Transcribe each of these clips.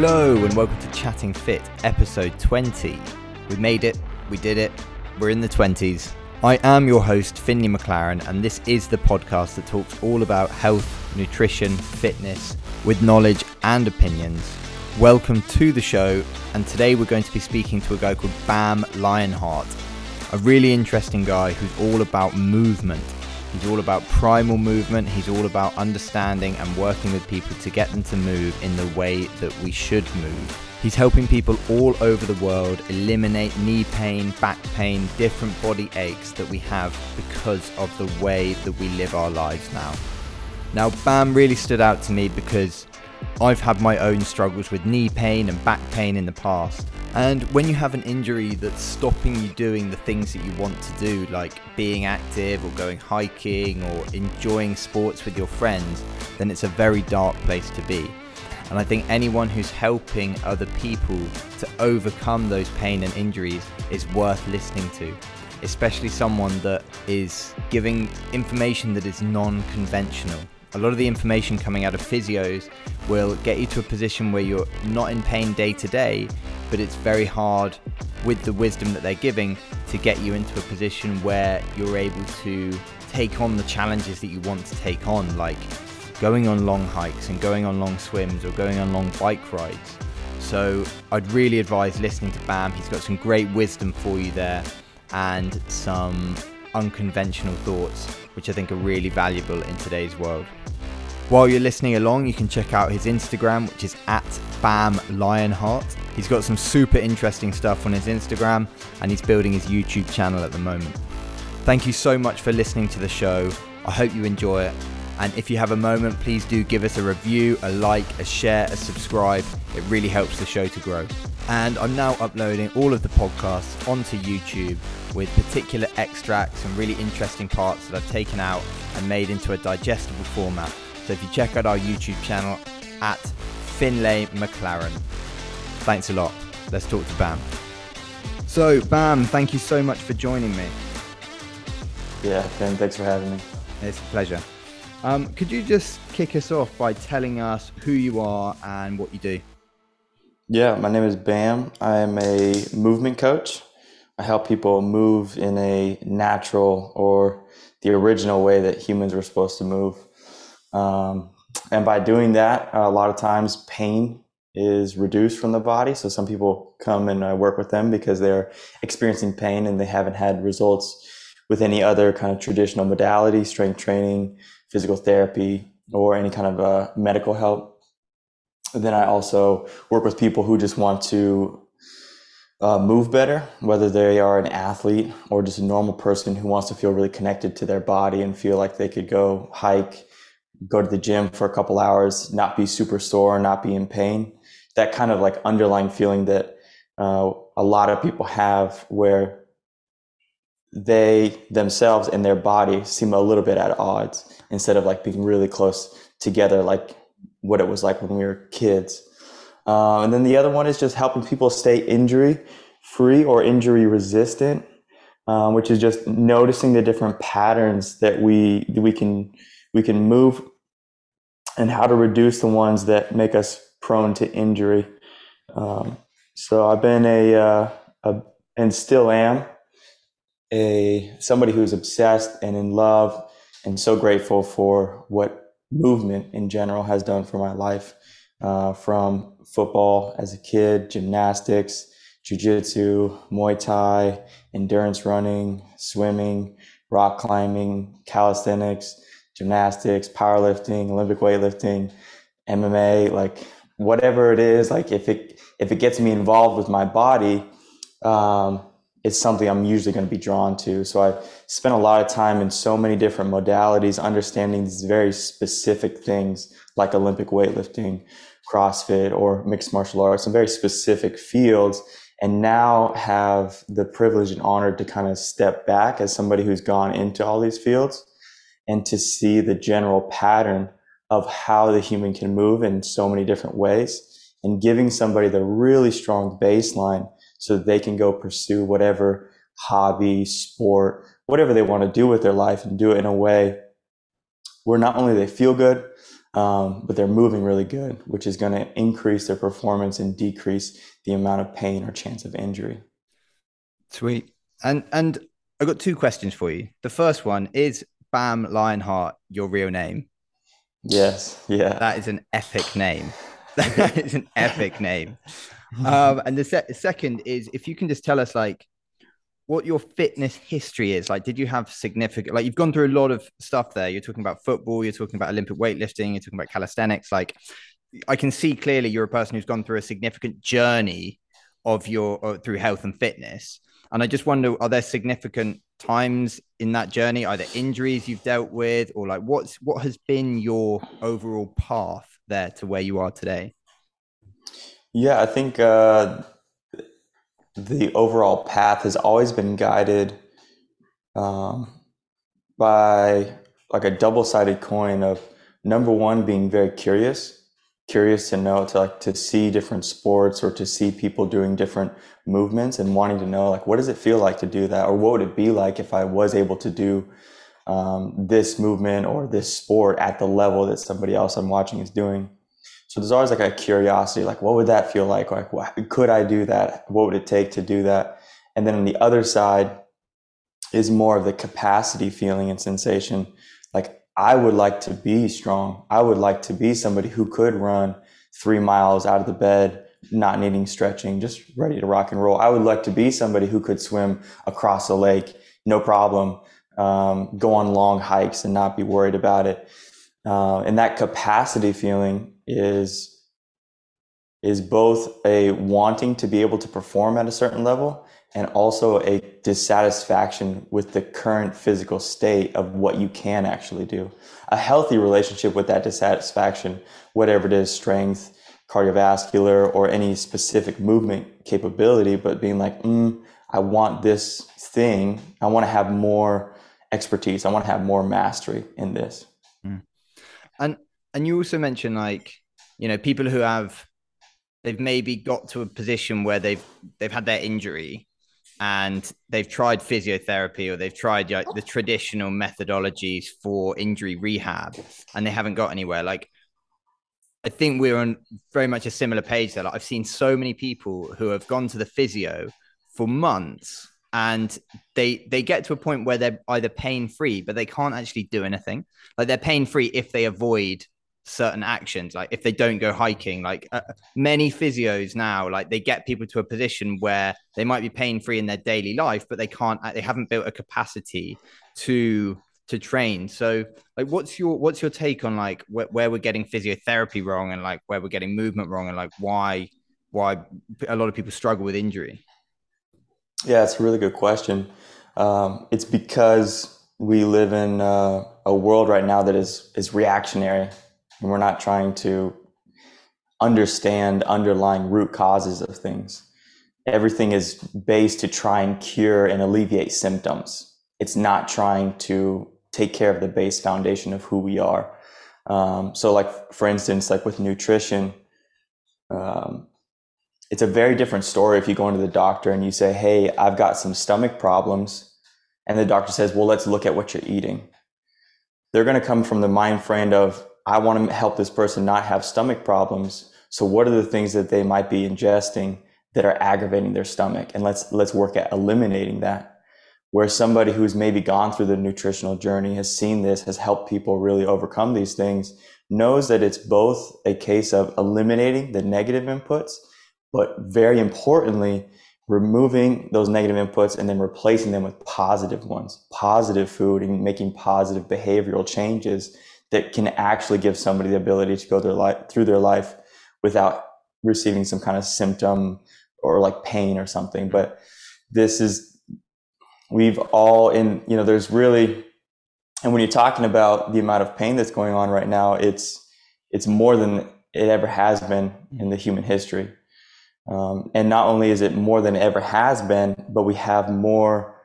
Hello and welcome to Chatting Fit, episode 20. We made it, we did it, we're in the 20s. I am your host, Finley McLaren, and this is the podcast that talks all about health, nutrition, fitness, with knowledge and opinions. Welcome to the show, and today we're going to be speaking to a guy called Bam Lionheart, a really interesting guy who's all about movement He's all about primal movement. He's all about understanding and working with people to get them to move in the way that we should move. He's helping people all over the world eliminate knee pain, back pain, different body aches that we have because of the way that we live our lives now. Now, BAM really stood out to me because I've had my own struggles with knee pain and back pain in the past. And when you have an injury that's stopping you doing the things that you want to do, like being active or going hiking or enjoying sports with your friends, then it's a very dark place to be. And I think anyone who's helping other people to overcome those pain and injuries is worth listening to, especially someone that is giving information that is non conventional a lot of the information coming out of physios will get you to a position where you're not in pain day to day, but it's very hard with the wisdom that they're giving to get you into a position where you're able to take on the challenges that you want to take on, like going on long hikes and going on long swims or going on long bike rides. So I'd really advise listening to Bam. He's got some great wisdom for you there and some unconventional thoughts, which I think are really valuable in today's world. While you're listening along, you can check out his Instagram, which is at Bam Lionheart. He's got some super interesting stuff on his Instagram, and he's building his YouTube channel at the moment. Thank you so much for listening to the show. I hope you enjoy it. And if you have a moment, please do give us a review, a like, a share, a subscribe. It really helps the show to grow. And I'm now uploading all of the podcasts onto YouTube with particular extracts and really interesting parts that I've taken out and made into a digestible format so if you check out our YouTube channel at Finlay McLaren. Thanks a lot. Let's talk to Bam. So, Bam, thank you so much for joining me. Yeah, Ken, thanks for having me. It's a pleasure. Um, could you just kick us off by telling us who you are and what you do? Yeah, my name is Bam. I am a movement coach. I help people move in a natural or the original way that humans were supposed to move. Um, and by doing that, a lot of times pain is reduced from the body. So some people come and I work with them because they're experiencing pain and they haven't had results with any other kind of traditional modality, strength training, physical therapy, or any kind of uh, medical help. Then I also work with people who just want to uh, move better, whether they are an athlete or just a normal person who wants to feel really connected to their body and feel like they could go hike go to the gym for a couple hours, not be super sore, not be in pain. That kind of like underlying feeling that uh, a lot of people have where they themselves and their body seem a little bit at odds instead of like being really close together, like what it was like when we were kids. Uh, and then the other one is just helping people stay injury free or injury resistant, um, which is just noticing the different patterns that we we can we can move and how to reduce the ones that make us prone to injury. Um, so I've been a, uh, a, and still am a somebody who's obsessed and in love and so grateful for what movement in general has done for my life. Uh, from football as a kid, gymnastics, jujitsu, Muay Thai, endurance running, swimming, rock climbing, calisthenics, gymnastics, powerlifting, Olympic weightlifting, MMA, like whatever it is, like if it if it gets me involved with my body, um, it's something I'm usually going to be drawn to. So I spent a lot of time in so many different modalities, understanding these very specific things like Olympic weightlifting, CrossFit, or mixed martial arts, some very specific fields. And now have the privilege and honor to kind of step back as somebody who's gone into all these fields and to see the general pattern of how the human can move in so many different ways and giving somebody the really strong baseline so that they can go pursue whatever hobby, sport, whatever they want to do with their life and do it in a way where not only they feel good, um, but they're moving really good, which is going to increase their performance and decrease the amount of pain or chance of injury. Sweet. And and I got two questions for you. The first one is Bam Lionheart your real name? Yes. Yeah. That is an epic name. that is an epic name. Um, and the se- second is if you can just tell us like what your fitness history is. Like did you have significant like you've gone through a lot of stuff there. You're talking about football you're talking about olympic weightlifting you're talking about calisthenics. Like i can see clearly you're a person who's gone through a significant journey of your uh, through health and fitness. And i just wonder are there significant times in that journey either injuries you've dealt with or like what's what has been your overall path there to where you are today yeah i think uh the overall path has always been guided um, by like a double-sided coin of number one being very curious curious to know to like to see different sports or to see people doing different movements and wanting to know like what does it feel like to do that? Or what would it be like if i was able to do um, this movement or this sport at the level that somebody else i'm watching is doing so there's always like a curiosity, like what would that feel like? Like could I do that? What would it take to do that? And then on the other side is more of the capacity feeling and sensation. Like I would like to be strong. I would like to be somebody who could run three miles out of the bed, not needing stretching, just ready to rock and roll. I would like to be somebody who could swim across a lake, no problem, um, go on long hikes and not be worried about it. Uh, and that capacity feeling is is both a wanting to be able to perform at a certain level and also a dissatisfaction with the current physical state of what you can actually do. A healthy relationship with that dissatisfaction, whatever it is, strength, cardiovascular, or any specific movement capability, but being like, mm, I want this thing. I want to have more expertise. I want to have more mastery in this. Mm. And and you also mentioned like you know people who have they've maybe got to a position where they've they've had their injury and they've tried physiotherapy or they've tried like, the traditional methodologies for injury rehab and they haven't got anywhere. Like i think we're on very much a similar page there. Like, i've seen so many people who have gone to the physio for months and they they get to a point where they're either pain free but they can't actually do anything. Like they're pain free if they avoid certain actions like if they don't go hiking like uh, many physios now like they get people to a position where they might be pain free in their daily life but they can't they haven't built a capacity to to train. So like what's your what's your take on like wh- where we're getting physiotherapy wrong and like where we're getting movement wrong and like why why a lot of people struggle with injury? Yeah, it's a really good question. Um, it's because we live in uh, a world right now that is is reactionary, and we're not trying to understand underlying root causes of things. Everything is based to try and cure and alleviate symptoms. It's not trying to take care of the base foundation of who we are. Um, so, like for instance, like with nutrition, um, it's a very different story if you go into the doctor and you say, Hey, I've got some stomach problems. And the doctor says, Well, let's look at what you're eating. They're going to come from the mind frame of, I want to help this person not have stomach problems. So, what are the things that they might be ingesting that are aggravating their stomach? And let's, let's work at eliminating that. Where somebody who's maybe gone through the nutritional journey has seen this, has helped people really overcome these things, knows that it's both a case of eliminating the negative inputs but very importantly, removing those negative inputs and then replacing them with positive ones, positive food and making positive behavioral changes that can actually give somebody the ability to go their life through their life without receiving some kind of symptom or like pain or something. But this is, we've all in, you know, there's really, and when you're talking about the amount of pain that's going on right now, it's, it's more than it ever has been in the human history. Um, and not only is it more than it ever has been, but we have more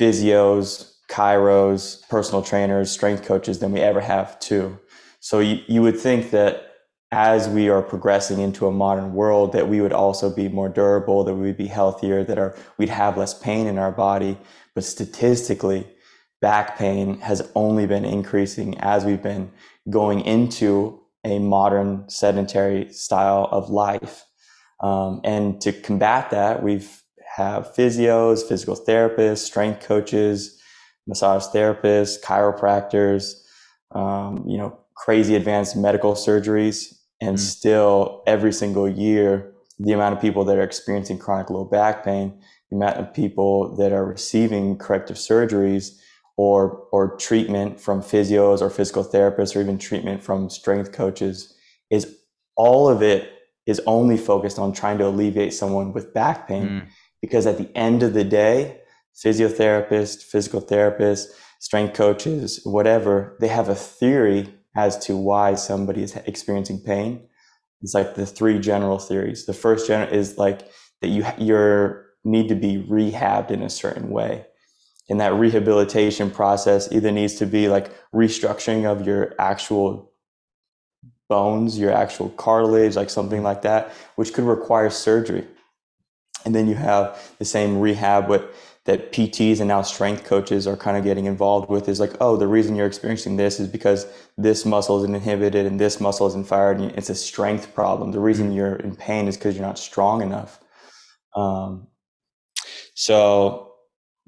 physios, chiros, personal trainers, strength coaches than we ever have too. So you, you would think that as we are progressing into a modern world, that we would also be more durable, that we would be healthier, that our, we'd have less pain in our body. But statistically, back pain has only been increasing as we've been going into a modern sedentary style of life. Um, and to combat that, we've have physios, physical therapists, strength coaches, massage therapists, chiropractors, um, you know, crazy advanced medical surgeries. And mm. still, every single year, the amount of people that are experiencing chronic low back pain, the amount of people that are receiving corrective surgeries or or treatment from physios or physical therapists or even treatment from strength coaches is all of it is only focused on trying to alleviate someone with back pain mm. because at the end of the day physiotherapists physical therapists strength coaches whatever they have a theory as to why somebody is experiencing pain. It's like the three general theories. The first general is like that you you're need to be rehabbed in a certain way. And that rehabilitation process either needs to be like restructuring of your actual bones, your actual cartilage, like something like that, which could require surgery. And then you have the same rehab with that PTs and now strength coaches are kind of getting involved with is like, oh, the reason you're experiencing this is because this muscle is inhibited and this muscle isn't fired. And it's a strength problem. The reason mm-hmm. you're in pain is because you're not strong enough. Um, so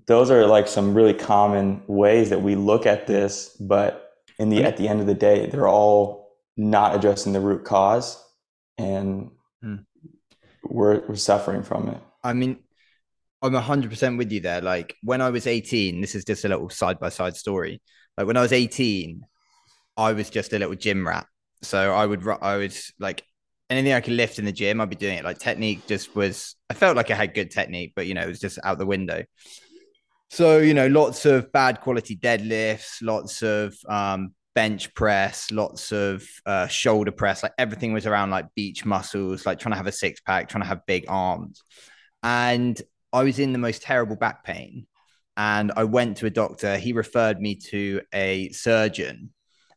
those are like some really common ways that we look at this, but in the at the end of the day, they're all not addressing the root cause, and hmm. we're we're suffering from it. I mean, I'm hundred percent with you there. Like when I was 18, this is just a little side by side story. Like when I was 18, I was just a little gym rat. So I would I would like anything I could lift in the gym, I'd be doing it. Like technique just was I felt like I had good technique, but you know, it was just out the window. So, you know, lots of bad quality deadlifts, lots of um, bench press, lots of uh, shoulder press. Like everything was around like beach muscles, like trying to have a six pack, trying to have big arms. And I was in the most terrible back pain. And I went to a doctor. He referred me to a surgeon.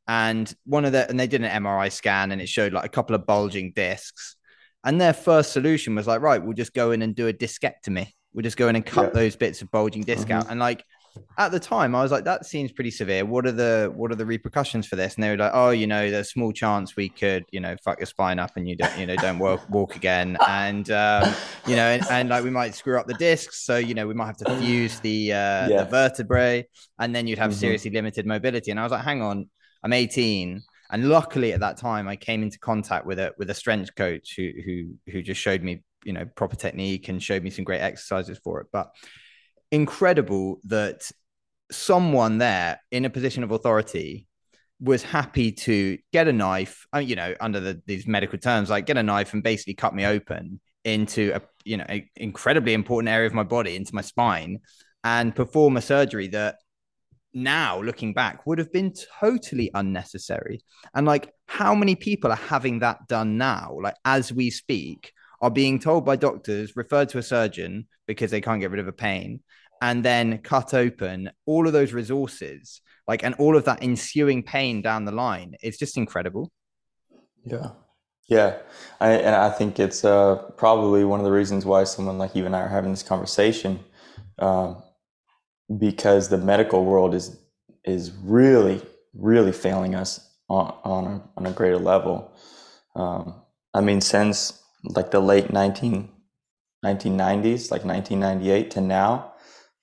And one of the, and they did an MRI scan and it showed like a couple of bulging discs. And their first solution was like, right, we'll just go in and do a discectomy. We'll just go in and cut yeah. those bits of bulging disc mm-hmm. out. And like at the time, I was like, that seems pretty severe. What are the what are the repercussions for this? And they were like, oh, you know, there's a small chance we could, you know, fuck your spine up and you don't, you know, don't walk walk again. And um, you know, and, and, like we might screw up the discs. So, you know, we might have to fuse the uh yeah. the vertebrae and then you'd have mm-hmm. seriously limited mobility. And I was like, hang on, I'm 18. And luckily at that time I came into contact with a with a strength coach who who who just showed me you know proper technique and showed me some great exercises for it but incredible that someone there in a position of authority was happy to get a knife uh, you know under the, these medical terms like get a knife and basically cut me open into a you know a incredibly important area of my body into my spine and perform a surgery that now looking back would have been totally unnecessary. And like how many people are having that done now? Like as we speak are being told by doctors, referred to a surgeon because they can't get rid of a pain, and then cut open all of those resources, like, and all of that ensuing pain down the line. It's just incredible. Yeah. Yeah. I, and I think it's uh, probably one of the reasons why someone like you and I are having this conversation. Um, because the medical world is is really really failing us on on a, on a greater level. Um, I mean, since like the late 19, 1990s, like 1998 to now,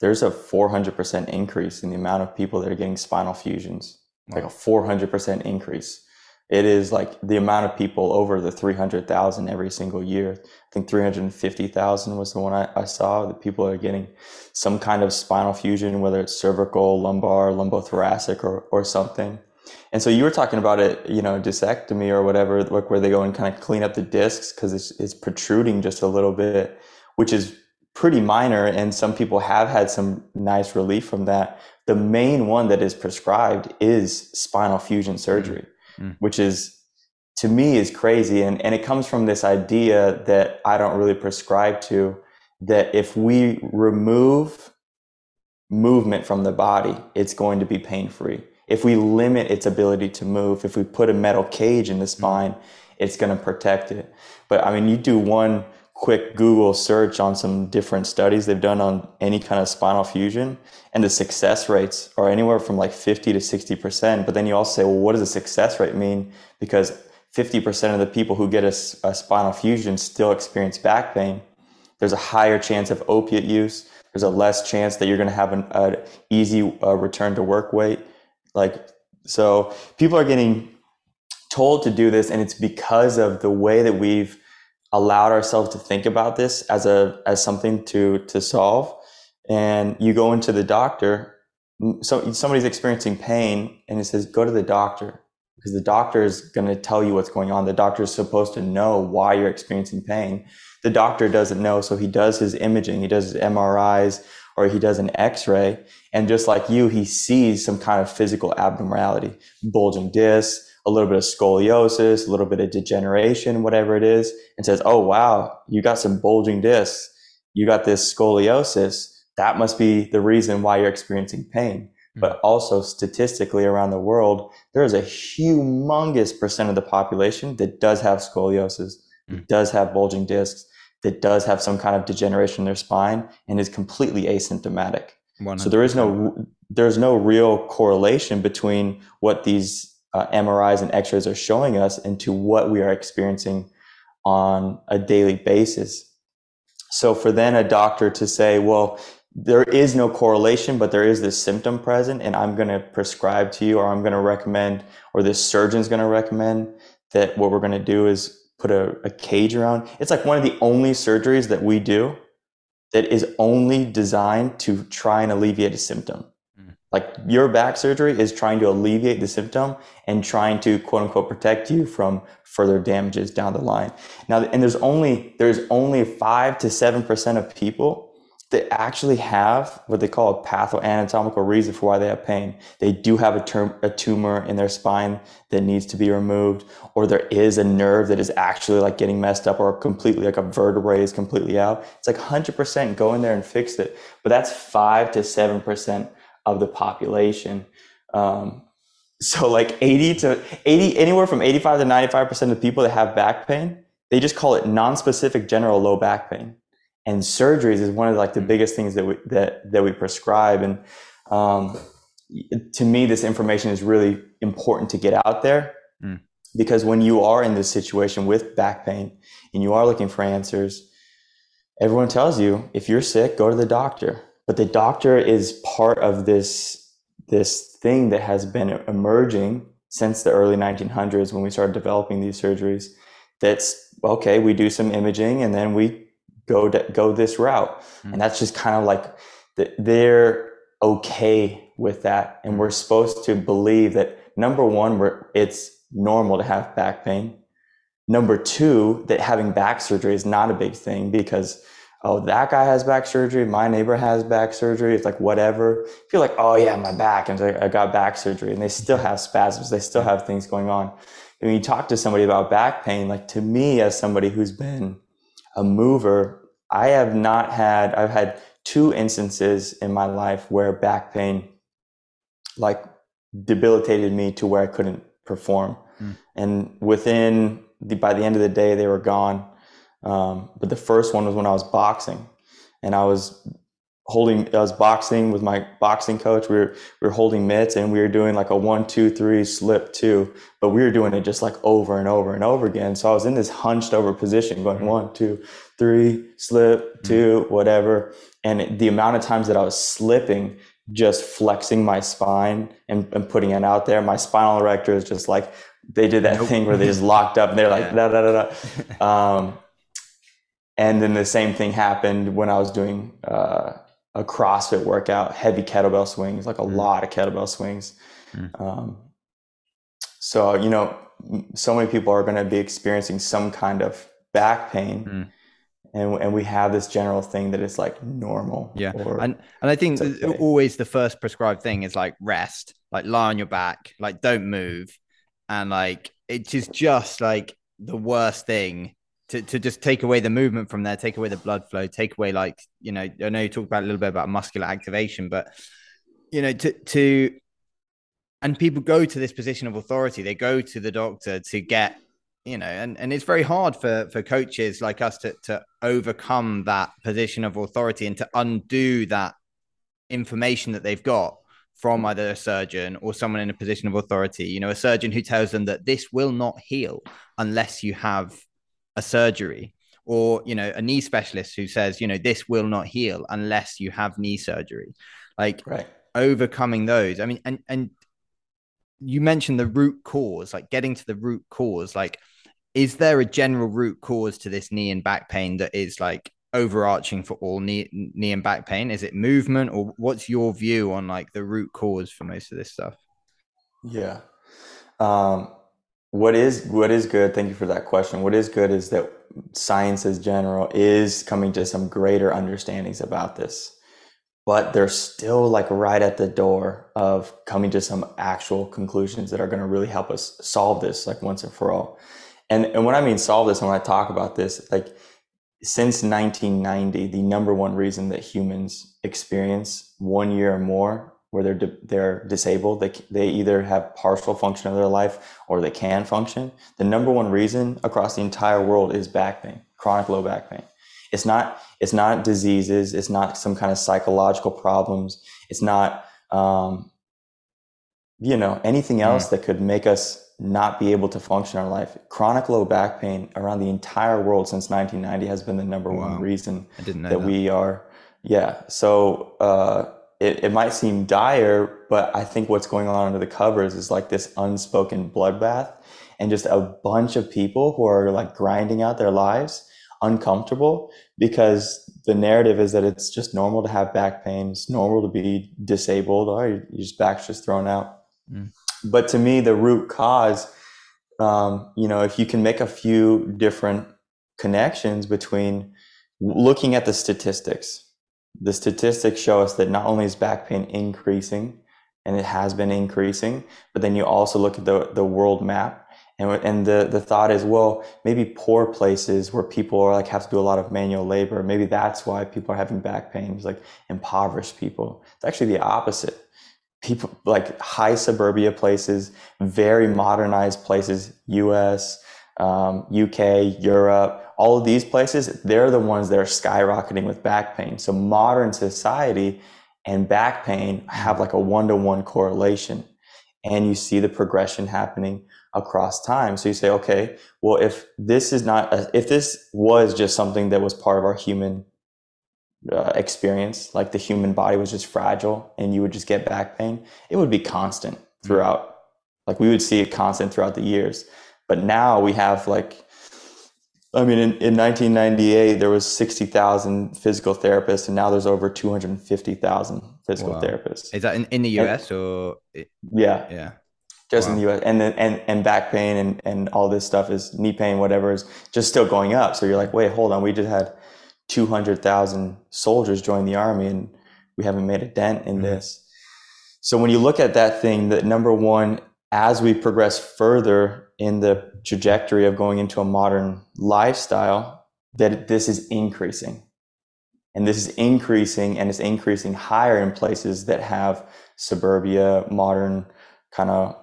there's a 400% increase in the amount of people that are getting spinal fusions, wow. like a 400% increase. It is like the amount of people over the 300,000 every single year. I think 350,000 was the one I, I saw that people are getting some kind of spinal fusion, whether it's cervical, lumbar, lumbothoracic, or, or something. And so you were talking about it, you know, discectomy or whatever, like where they go and kind of clean up the discs because it's, it's protruding just a little bit, which is pretty minor. And some people have had some nice relief from that. The main one that is prescribed is spinal fusion surgery, mm-hmm. which is to me is crazy. And, and it comes from this idea that I don't really prescribe to that if we remove movement from the body, it's going to be pain free if we limit its ability to move, if we put a metal cage in the mm-hmm. spine, it's going to protect it. But I mean, you do one quick Google search on some different studies they've done on any kind of spinal fusion, and the success rates are anywhere from like 50 to 60%. But then you also say, well, what does a success rate mean? Because 50% of the people who get a, a spinal fusion still experience back pain. There's a higher chance of opiate use. There's a less chance that you're going to have an easy uh, return to work weight. Like, so people are getting told to do this, and it's because of the way that we've allowed ourselves to think about this as a as something to to solve. And you go into the doctor so somebody's experiencing pain and it says go to the doctor because the doctor is going to tell you what's going on. The doctor is supposed to know why you're experiencing pain. The doctor doesn't know so he does his imaging he does his mris or he does an x-ray and just like you he sees some kind of physical abnormality bulging discs a little bit of scoliosis, a little bit of degeneration, whatever it is, and says, Oh, wow, you got some bulging discs. You got this scoliosis. That must be the reason why you're experiencing pain. Mm-hmm. But also statistically around the world, there is a humongous percent of the population that does have scoliosis, mm-hmm. does have bulging discs, that does have some kind of degeneration in their spine and is completely asymptomatic. 100%. So there is no there's no real correlation between what these uh, MRIs and X-rays are showing us into what we are experiencing on a daily basis. So for then a doctor to say, well, there is no correlation, but there is this symptom present, and I'm going to prescribe to you, or I'm going to recommend, or this surgeon's going to recommend that what we're going to do is put a, a cage around. It's like one of the only surgeries that we do that is only designed to try and alleviate a symptom. Like your back surgery is trying to alleviate the symptom and trying to quote unquote protect you from further damages down the line. Now, and there's only, there's only five to 7% of people that actually have what they call a pathoanatomical reason for why they have pain. They do have a, term, a tumor in their spine that needs to be removed, or there is a nerve that is actually like getting messed up, or completely like a vertebrae is completely out. It's like 100% go in there and fix it. But that's five to 7% of the population. Um, so like 80 to 80, anywhere from 85 to 95% of people that have back pain, they just call it non-specific general low back pain. And surgeries is one of like the mm. biggest things that we, that, that we prescribe. And, um, to me, this information is really important to get out there mm. because when you are in this situation with back pain and you are looking for answers, everyone tells you if you're sick, go to the doctor but the doctor is part of this this thing that has been emerging since the early 1900s when we started developing these surgeries that's okay we do some imaging and then we go to, go this route. Mm. and that's just kind of like the, they're okay with that. And we're supposed to believe that number one we're, it's normal to have back pain. Number two that having back surgery is not a big thing because oh, that guy has back surgery. My neighbor has back surgery. It's like whatever. I feel like, oh yeah, my back. And like, I got back surgery and they still have spasms. They still have things going on. And when you talk to somebody about back pain, like to me, as somebody who's been a mover, I have not had, I've had two instances in my life where back pain like debilitated me to where I couldn't perform. Mm. And within the, by the end of the day, they were gone. Um, but the first one was when I was boxing, and I was holding. I was boxing with my boxing coach. We were we were holding mitts, and we were doing like a one, two, three, slip two. But we were doing it just like over and over and over again. So I was in this hunched over position, going one, two, three, slip, two, whatever. And the amount of times that I was slipping, just flexing my spine and, and putting it out there, my spinal erector is just like they did that nope. thing where they just locked up and they're like yeah. da da da da. Um, and then the same thing happened when I was doing uh, a CrossFit workout, heavy kettlebell swings, like a mm. lot of kettlebell swings. Mm. Um, so, you know, so many people are going to be experiencing some kind of back pain. Mm. And, and we have this general thing that is like normal. Yeah. and, and I think okay. always the first prescribed thing is like rest, like lie on your back, like don't move. And like, it is just like the worst thing to, to just take away the movement from there, take away the blood flow, take away like, you know, I know you talked about a little bit about muscular activation, but you know, to to and people go to this position of authority, they go to the doctor to get you know, and, and it's very hard for for coaches like us to to overcome that position of authority and to undo that information that they've got from either a surgeon or someone in a position of authority. You know, a surgeon who tells them that this will not heal unless you have a surgery, or you know, a knee specialist who says, you know, this will not heal unless you have knee surgery. Like right. overcoming those. I mean, and and you mentioned the root cause, like getting to the root cause, like is there a general root cause to this knee and back pain that is like overarching for all knee, knee and back pain? Is it movement, or what's your view on like the root cause for most of this stuff? Yeah. Um, what is what is good? Thank you for that question. What is good is that science, as general, is coming to some greater understandings about this, but they're still like right at the door of coming to some actual conclusions that are going to really help us solve this, like once and for all. And and when I mean solve this, and when I talk about this, like since 1990, the number one reason that humans experience one year or more where they're di- they're disabled, they they either have partial function of their life or they can function. The number one reason across the entire world is back pain, chronic low back pain. It's not it's not diseases. It's not some kind of psychological problems. It's not um, you know anything else mm. that could make us not be able to function in our life. Chronic low back pain around the entire world since 1990 has been the number wow. one reason that, that, we are. Yeah. So uh, it, it might seem dire, but I think what's going on under the covers is like this unspoken bloodbath and just a bunch of people who are like grinding out their lives uncomfortable because the narrative is that it's just normal to have back pain. It's normal to be disabled or your just back's just thrown out. Mm but to me, the root cause, um, you know, if you can make a few different connections between looking at the statistics, the statistics show us that not only is back pain increasing, and it has been increasing, but then you also look at the, the world map and, and the, the thought is, well, maybe poor places where people are like have to do a lot of manual labor. Maybe that's why people are having back pain. It's like impoverished people. It's actually the opposite people like high suburbia places, very modernized places, US, um, UK, Europe, all of these places, they're the ones that are skyrocketing with back pain. So modern society and back pain have like a one to one correlation. And you see the progression happening across time. So you say, okay, well, if this is not, a, if this was just something that was part of our human uh, experience, like the human body was just fragile and you would just get back pain, it would be constant mm-hmm. throughout. Like we would see it constant throughout the years. But now we have like, I mean, in, in 1998, there was 60,000 physical therapists, and now there's over 250,000 physical wow. therapists. Is that in, in the US and, or? Yeah. Yeah. Just wow. in the US. And then, and, and back pain and, and all this stuff is knee pain, whatever is just still going up. So you're like, wait, hold on. We just had 200,000 soldiers join the army and we haven't made a dent in mm-hmm. this. So when you look at that thing, that number one, as we progress further in the trajectory of going into a modern lifestyle, that this is increasing. And this is increasing and it's increasing higher in places that have suburbia, modern kind of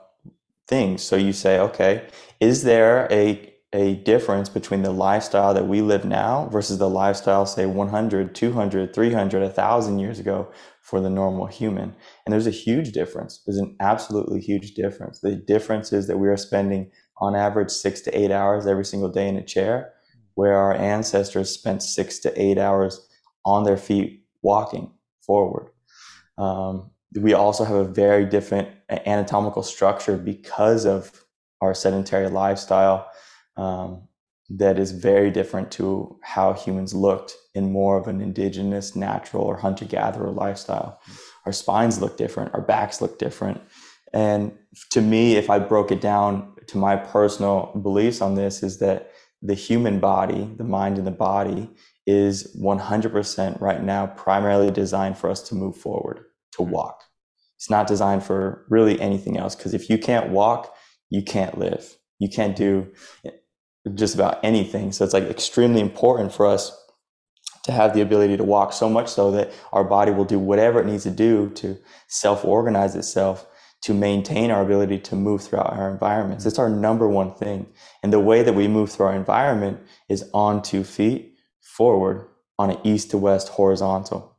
things. So you say, okay, is there a a difference between the lifestyle that we live now versus the lifestyle, say 100, 200, 300, 1,000 years ago for the normal human. And there's a huge difference. There's an absolutely huge difference. The difference is that we are spending on average six to eight hours every single day in a chair, where our ancestors spent six to eight hours on their feet walking forward. Um, we also have a very different anatomical structure because of our sedentary lifestyle um, that is very different to how humans looked in more of an indigenous, natural, or hunter gatherer lifestyle. Our spines look different, our backs look different. And to me, if I broke it down to my personal beliefs on this, is that the human body, the mind and the body, is 100% right now primarily designed for us to move forward, to hmm. walk. It's not designed for really anything else because if you can't walk, you can't live. You can't do just about anything. So it's like extremely important for us to have the ability to walk so much so that our body will do whatever it needs to do to self organize itself to maintain our ability to move throughout our environments. It's our number one thing. And the way that we move through our environment is on two feet forward on an east to west horizontal.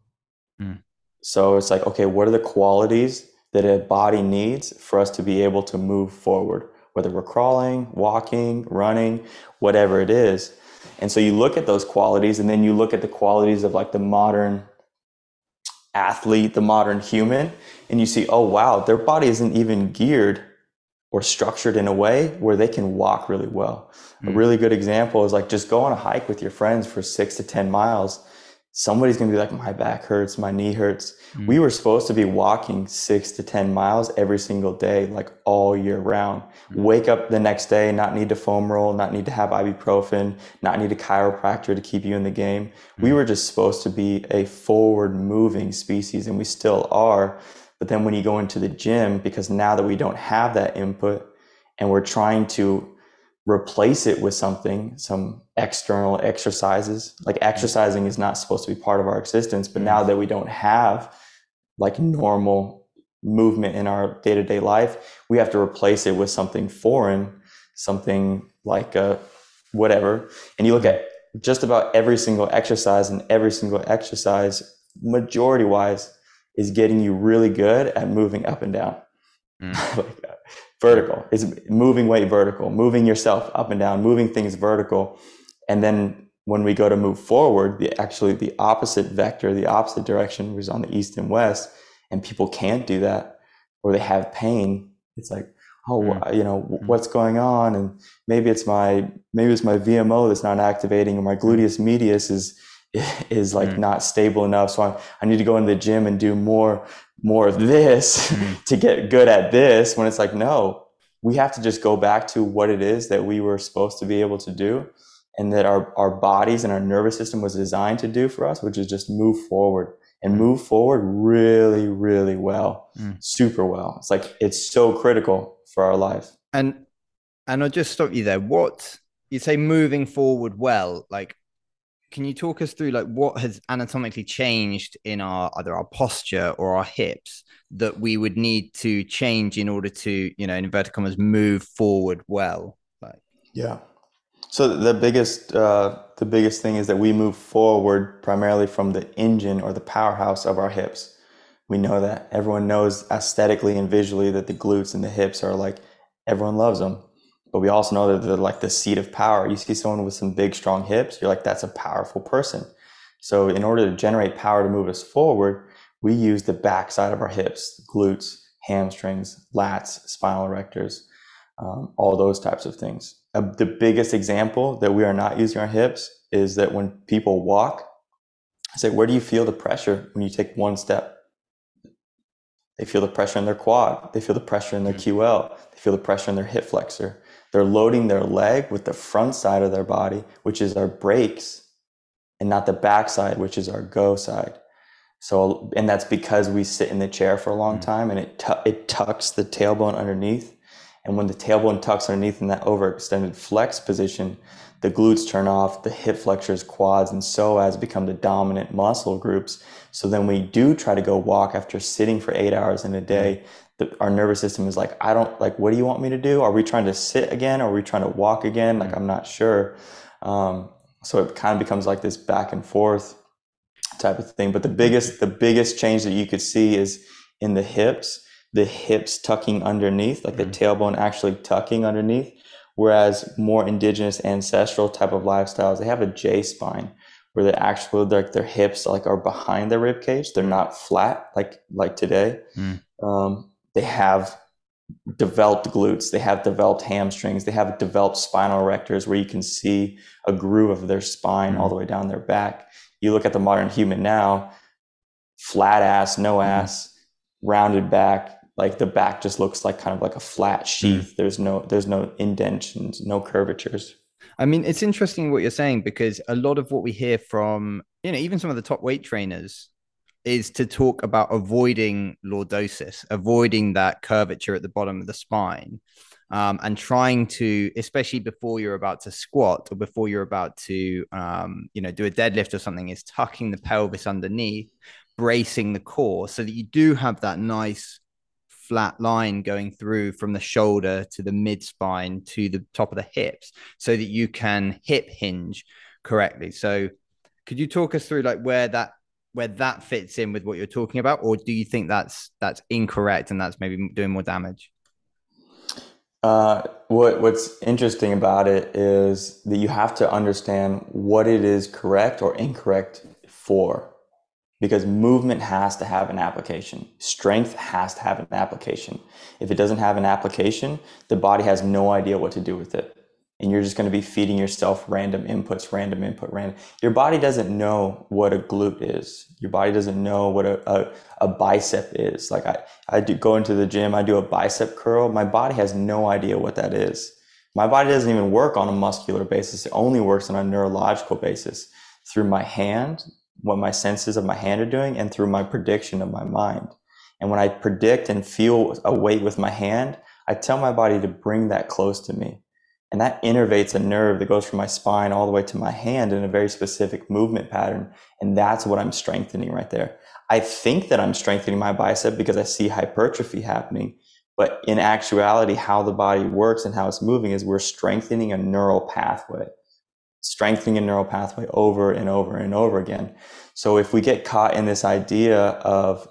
Mm. So it's like, okay, what are the qualities that a body needs for us to be able to move forward, whether we're crawling, walking, running, whatever it is. And so you look at those qualities and then you look at the qualities of like the modern athlete, the modern human, and you see, oh, wow, their body isn't even geared or structured in a way where they can walk really well. Mm. A really good example is like just go on a hike with your friends for six to 10 miles somebody's going to be like, my back hurts, my knee hurts. Mm. We were supposed to be walking six to 10 miles every single day, like all year round. Mm. Wake up the next day, not need to foam roll, not need to have ibuprofen, not need a chiropractor to keep you in the game. Mm. We were just supposed to be a forward moving species, and we still are. But then when you go into the gym, because now that we don't have that input and we're trying to replace it with something, some external exercises. Like mm-hmm. exercising is not supposed to be part of our existence, but mm-hmm. now that we don't have like normal movement in our day to day life, we have to replace it with something foreign, something like a whatever. And you look mm-hmm. at just about every single exercise, and every single exercise, majority wise, is getting you really good at moving up and down. Mm. like uh, vertical. It's moving weight vertical, moving yourself up and down, moving things vertical. And then when we go to move forward, the actually the opposite vector, the opposite direction was on the east and west, and people can't do that or they have pain. It's like, oh, mm. you know, mm. what's going on? And maybe it's my maybe it's my VMO that's not activating, or my gluteus medius is is like mm. not stable enough. So I, I need to go in the gym and do more more of this mm-hmm. to get good at this when it's like no we have to just go back to what it is that we were supposed to be able to do and that our, our bodies and our nervous system was designed to do for us which is just move forward. And mm. move forward really really well. Mm. super well. It's like it's so critical for our life. And and i'll just stop you there. What you say moving forward well like can you talk us through like what has anatomically changed in our either our posture or our hips that we would need to change in order to you know in inverted commas move forward well? Like yeah so the biggest uh, the biggest thing is that we move forward primarily from the engine or the powerhouse of our hips we know that everyone knows aesthetically and visually that the glutes and the hips are like everyone loves them but we also know that they're like the seat of power. You see someone with some big, strong hips, you're like, that's a powerful person. So, in order to generate power to move us forward, we use the backside of our hips, glutes, hamstrings, lats, spinal erectors, um, all those types of things. Uh, the biggest example that we are not using our hips is that when people walk, I say, where do you feel the pressure when you take one step? They feel the pressure in their quad. They feel the pressure in their mm. QL. They feel the pressure in their hip flexor. They're loading their leg with the front side of their body, which is our brakes, and not the back side, which is our go side. So, and that's because we sit in the chair for a long mm. time and it, tu- it tucks the tailbone underneath. And when the tailbone tucks underneath in that overextended flex position, the glutes turn off, the hip flexors, quads, and psoas become the dominant muscle groups. So then we do try to go walk after sitting for eight hours in a day. Mm the, our nervous system is like, I don't like, what do you want me to do? Are we trying to sit again? Are we trying to walk again? Like, I'm not sure. Um, so it kind of becomes like this back and forth type of thing. But the biggest, the biggest change that you could see is in the hips, the hips tucking underneath, like the mm-hmm. tailbone actually tucking underneath. Whereas more indigenous ancestral type of lifestyles, they have a J spine where they actually like their hips like are behind the rib cage. They're not flat like like today. Mm. Um, they have developed glutes, they have developed hamstrings, they have developed spinal erectors where you can see a groove of their spine mm-hmm. all the way down their back. You look at the modern human now, flat ass, no mm-hmm. ass, mm-hmm. rounded back, like the back just looks like kind of like a flat mm. sheath. Mm-hmm. There's no there's no indentions, no curvatures. I mean, it's interesting what you're saying because a lot of what we hear from, you know, even some of the top weight trainers is to talk about avoiding lordosis, avoiding that curvature at the bottom of the spine, um, and trying to, especially before you're about to squat or before you're about to, um, you know, do a deadlift or something, is tucking the pelvis underneath, bracing the core so that you do have that nice flat line going through from the shoulder to the mid spine to the top of the hips so that you can hip hinge correctly. So could you talk us through like where that where that fits in with what you're talking about or do you think that's that's incorrect and that's maybe doing more damage? Uh, what what's interesting about it is that you have to understand what it is correct or incorrect for because movement has to have an application. Strength has to have an application. If it doesn't have an application, the body has no idea what to do with it. And you're just going to be feeding yourself random inputs, random input, random. Your body doesn't know what a glute is. Your body doesn't know what a, a, a bicep is. Like I, I do go into the gym, I do a bicep curl. My body has no idea what that is. My body doesn't even work on a muscular basis. It only works on a neurological basis through my hand, what my senses of my hand are doing and through my prediction of my mind. And when I predict and feel a weight with my hand, I tell my body to bring that close to me. And that innervates a nerve that goes from my spine all the way to my hand in a very specific movement pattern. And that's what I'm strengthening right there. I think that I'm strengthening my bicep because I see hypertrophy happening. But in actuality, how the body works and how it's moving is we're strengthening a neural pathway strengthening a neural pathway over and over and over again. So if we get caught in this idea of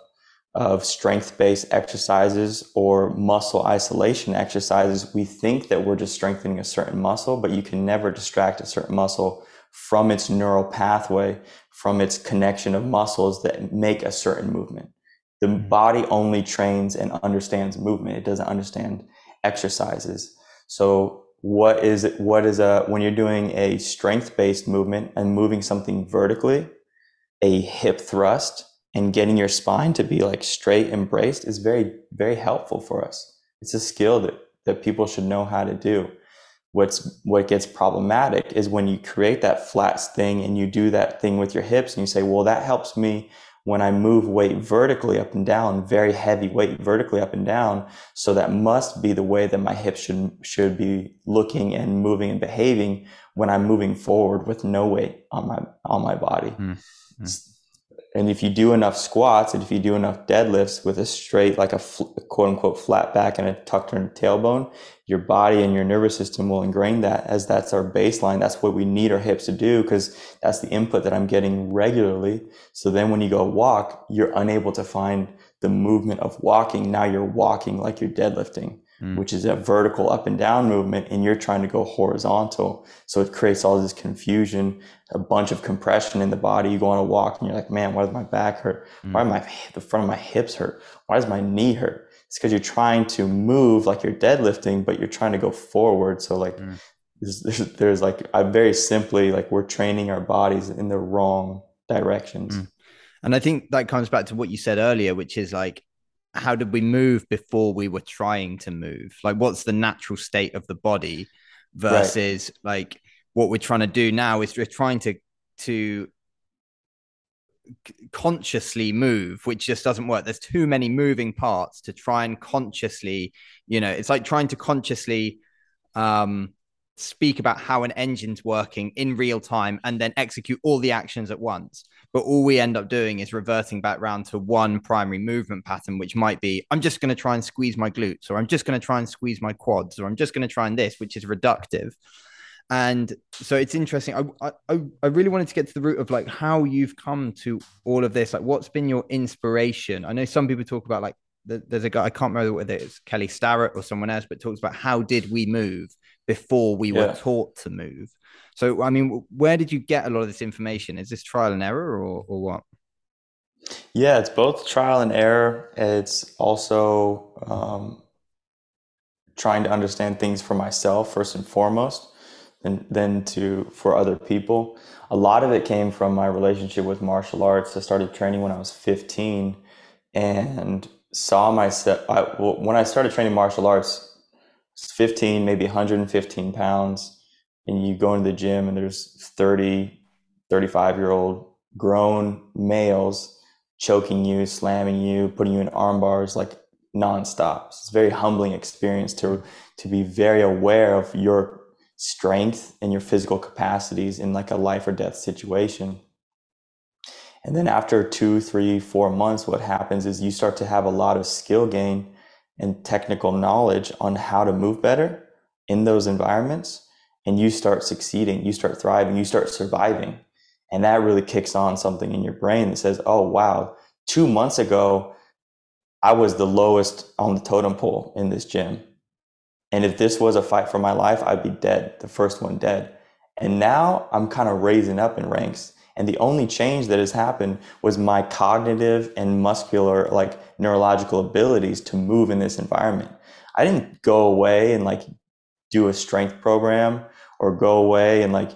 of strength-based exercises or muscle isolation exercises, we think that we're just strengthening a certain muscle, but you can never distract a certain muscle from its neural pathway, from its connection of muscles that make a certain movement. The mm-hmm. body only trains and understands movement. It doesn't understand exercises. So what is it, what is a when you're doing a strength based movement and moving something vertically, a hip thrust and getting your spine to be like straight and braced is very very helpful for us. It's a skill that that people should know how to do. What's what gets problematic is when you create that flat thing and you do that thing with your hips and you say, well, that helps me when I move weight vertically up and down, very heavy weight vertically up and down. So that must be the way that my hips should, should be looking and moving and behaving when I'm moving forward with no weight on my, on my body. Mm-hmm. And if you do enough squats and if you do enough deadlifts with a straight, like a fl- quote unquote flat back and a tucked in tailbone, your body and your nervous system will ingrain that as that's our baseline. That's what we need our hips to do because that's the input that I'm getting regularly. So then when you go walk, you're unable to find the movement of walking. Now you're walking like you're deadlifting mm. which is a vertical up and down movement, and you're trying to go horizontal. So it creates all this confusion, a bunch of compression in the body. You go on a walk and you're like, man, why does my back hurt? Mm. Why my the front of my hips hurt? Why does my knee hurt? It's because you're trying to move like you're deadlifting, but you're trying to go forward. So like mm. there's, there's, there's like I very simply like we're training our bodies in the wrong directions. Mm. And I think that comes back to what you said earlier, which is like how did we move before we were trying to move? Like, what's the natural state of the body versus right. like what we're trying to do now is we're trying to to consciously move which just doesn't work there's too many moving parts to try and consciously you know it's like trying to consciously um speak about how an engine's working in real time and then execute all the actions at once. But all we end up doing is reverting back round to one primary movement pattern, which might be I'm just going to try and squeeze my glutes, or I'm just going to try and squeeze my quads, or I'm just going to try and this, which is reductive. And so it's interesting. I, I I really wanted to get to the root of like how you've come to all of this. Like, what's been your inspiration? I know some people talk about like there's a guy I can't remember whether it's Kelly Starrett or someone else, but talks about how did we move before we yeah. were taught to move. So, I mean, where did you get a lot of this information? Is this trial and error or, or what? Yeah, it's both trial and error. It's also um, trying to understand things for myself first and foremost, and then to for other people. A lot of it came from my relationship with martial arts. I started training when I was 15, and saw myself I, well, when I started training martial arts. 15, maybe 115 pounds, and you go into the gym and there's 30, 35 year old grown males choking you, slamming you, putting you in arm bars like nonstop. It's a very humbling experience to to be very aware of your strength and your physical capacities in like a life or death situation. And then after two, three, four months, what happens is you start to have a lot of skill gain and technical knowledge on how to move better in those environments and you start succeeding you start thriving you start surviving. And that really kicks on something in your brain that says oh wow two months ago i was the lowest on the totem pole in this gym. And if this was a fight for my life i'd be dead the first one dead. And now i'm kind of raising up in ranks and the only change that has happened was my cognitive and muscular, like neurological abilities to move in this environment. I didn't go away and like do a strength program or go away and like,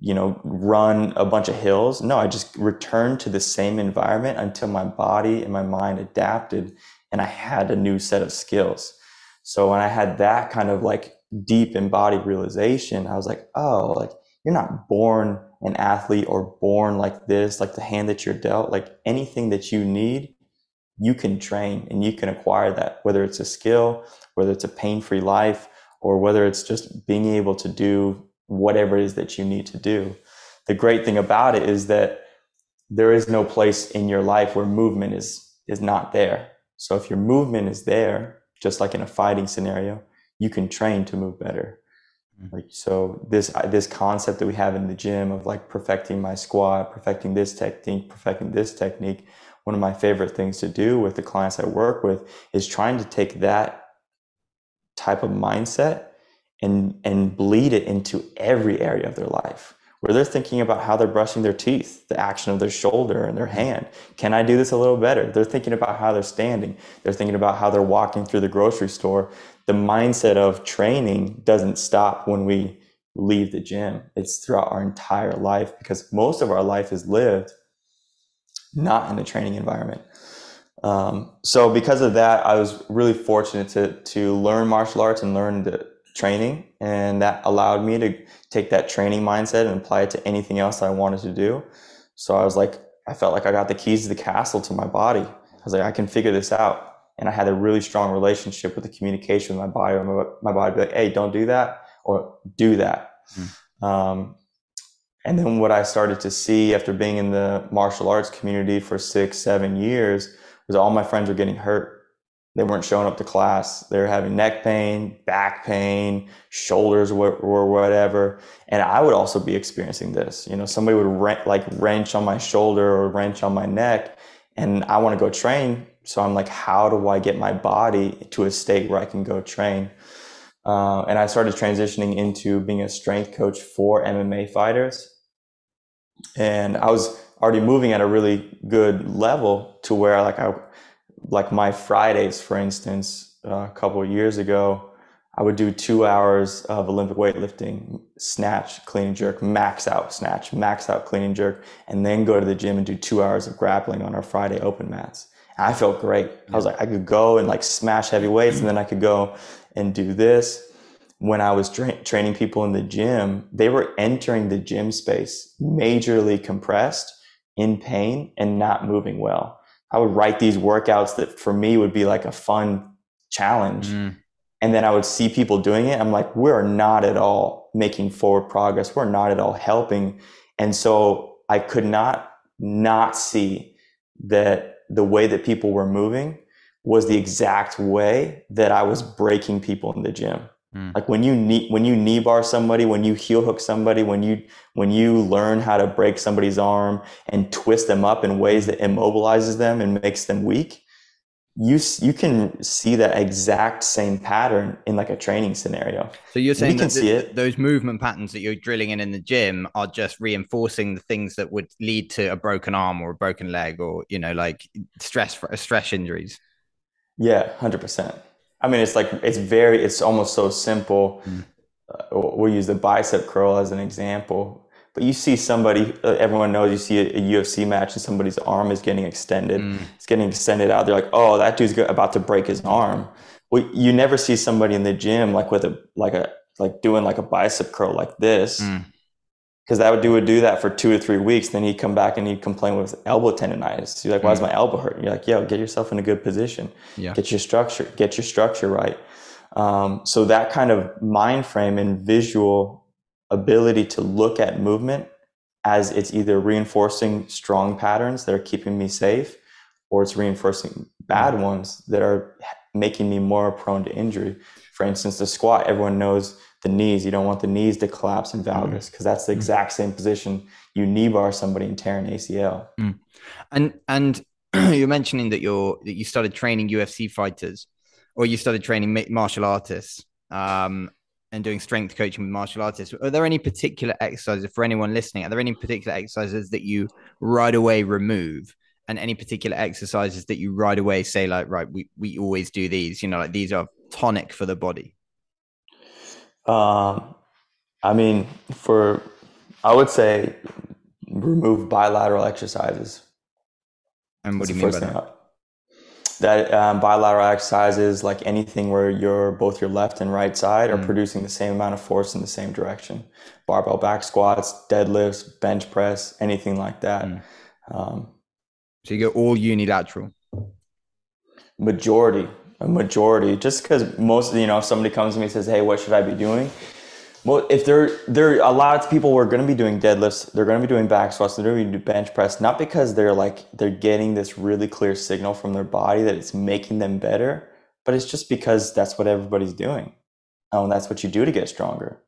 you know, run a bunch of hills. No, I just returned to the same environment until my body and my mind adapted and I had a new set of skills. So when I had that kind of like deep embodied realization, I was like, oh, like you're not born an athlete or born like this, like the hand that you're dealt, like anything that you need, you can train and you can acquire that, whether it's a skill, whether it's a pain free life, or whether it's just being able to do whatever it is that you need to do. The great thing about it is that there is no place in your life where movement is, is not there. So if your movement is there, just like in a fighting scenario, you can train to move better. Mm-hmm. Like so, this this concept that we have in the gym of like perfecting my squat, perfecting this technique, perfecting this technique. One of my favorite things to do with the clients I work with is trying to take that type of mindset and and bleed it into every area of their life where they're thinking about how they're brushing their teeth, the action of their shoulder and their mm-hmm. hand. Can I do this a little better? They're thinking about how they're standing. They're thinking about how they're walking through the grocery store the mindset of training doesn't stop when we leave the gym. It's throughout our entire life because most of our life is lived not in a training environment. Um, so because of that, I was really fortunate to to learn martial arts and learn the training, and that allowed me to take that training mindset and apply it to anything else I wanted to do. So I was like, I felt like I got the keys to the castle to my body. I was like, I can figure this out and I had a really strong relationship with the communication with my body. My, my body would be like, "Hey, don't do that," or "Do that." Mm. Um, and then what I started to see after being in the martial arts community for six, seven years was all my friends were getting hurt. They weren't showing up to class. They were having neck pain, back pain, shoulders or whatever. And I would also be experiencing this. You know, somebody would like wrench on my shoulder or wrench on my neck, and I want to go train so I'm like, how do I get my body to a state where I can go train? Uh, and I started transitioning into being a strength coach for MMA fighters. And I was already moving at a really good level to where like I, like my Fridays, for instance, uh, a couple of years ago, I would do two hours of Olympic weightlifting, snatch, clean and jerk, max out snatch, max out clean and jerk, and then go to the gym and do two hours of grappling on our Friday open mats. I felt great. I was like, I could go and like smash heavy weights, and then I could go and do this. When I was tra- training people in the gym, they were entering the gym space majorly compressed, in pain, and not moving well. I would write these workouts that for me would be like a fun challenge. Mm. And then I would see people doing it. I'm like, we're not at all making forward progress. We're not at all helping. And so I could not not see that the way that people were moving was the exact way that I was breaking people in the gym. Mm. Like when you knee, when you knee bar somebody, when you heel hook somebody, when you when you learn how to break somebody's arm and twist them up in ways that immobilizes them and makes them weak, you you can see that exact same pattern in like a training scenario. So you're saying you can see it. those movement patterns that you're drilling in in the gym are just reinforcing the things that would lead to a broken arm or a broken leg or you know like stress stress injuries. Yeah, hundred percent. I mean, it's like it's very it's almost so simple. Mm. Uh, we'll use the bicep curl as an example but you see somebody, uh, everyone knows you see a, a, UFC match and somebody's arm is getting extended. Mm. It's getting extended out. They're like, oh, that dude's about to break his arm. Well, you never see somebody in the gym like with a, like a, like doing like a bicep curl like this. Mm because that would do would do that for two or three weeks. Then he'd come back and he'd complain with elbow tendonitis. You're like, why is mm. my elbow hurt? You're like, yo, get yourself in a good position. Yeah. Get your structure, get your structure right. Um, so that kind of mind frame and visual ability to look at movement as it's either reinforcing strong patterns that are keeping me safe or it's reinforcing bad mm-hmm. ones that are making me more prone to injury. For instance, the squat, everyone knows the knees. You don't want the knees to collapse in valgus because that's the mm. exact same position you knee bar somebody and tear an ACL. Mm. And and you're mentioning that you're that you started training UFC fighters, or you started training martial artists, um, and doing strength coaching with martial artists. Are there any particular exercises for anyone listening? Are there any particular exercises that you right away remove? And any particular exercises that you right away say, like, right, we, we always do these, you know, like these are tonic for the body? Um, I mean, for I would say remove bilateral exercises. And what That's do you mean by that? That um, bilateral exercises, like anything where your both your left and right side are mm. producing the same amount of force in the same direction. Barbell back squats, deadlifts, bench press, anything like that. Mm. Um, so you go all unilateral. Majority, a majority, just because most, you know, if somebody comes to me and says, "Hey, what should I be doing?" Well, if there there a lot of people who are going to be doing deadlifts, they're going to be doing back squats, they're going to be doing bench press, not because they're like they're getting this really clear signal from their body that it's making them better, but it's just because that's what everybody's doing, and that's what you do to get stronger.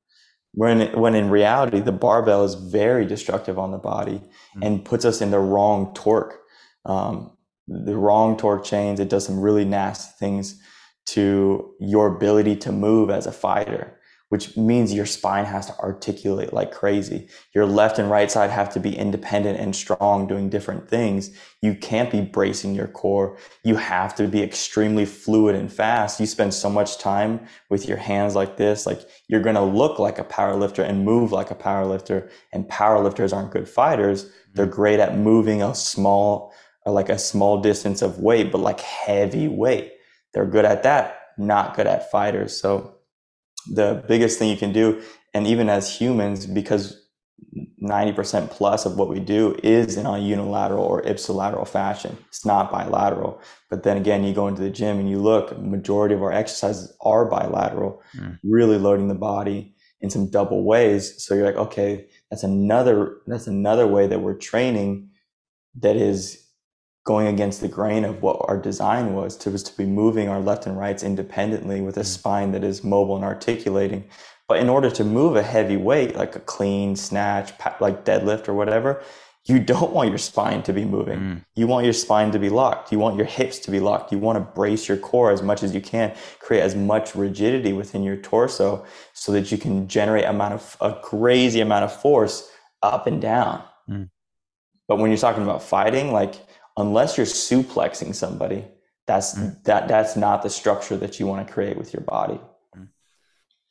When when in reality, the barbell is very destructive on the body mm-hmm. and puts us in the wrong torque, um, the wrong torque chains. It does some really nasty things to your ability to move as a fighter which means your spine has to articulate like crazy. Your left and right side have to be independent and strong doing different things. You can't be bracing your core. You have to be extremely fluid and fast. You spend so much time with your hands like this. Like you're going to look like a power lifter and move like a power lifter. And power lifters aren't good fighters. They're mm. great at moving a small, like a small distance of weight, but like heavy weight. They're good at that, not good at fighters. So the biggest thing you can do, and even as humans, because 90% plus of what we do is in a unilateral or ipsilateral fashion. It's not bilateral. But then again, you go into the gym and you look, majority of our exercises are bilateral, mm. really loading the body in some double ways. So you're like, okay, that's another that's another way that we're training that is going against the grain of what our design was to was to be moving our left and rights independently with a mm. spine that is mobile and articulating but in order to move a heavy weight like a clean snatch like deadlift or whatever you don't want your spine to be moving mm. you want your spine to be locked you want your hips to be locked you want to brace your core as much as you can create as much rigidity within your torso so that you can generate amount of a crazy amount of force up and down mm. but when you're talking about fighting like unless you're suplexing somebody, that's mm. that that's not the structure that you want to create with your body. Mm.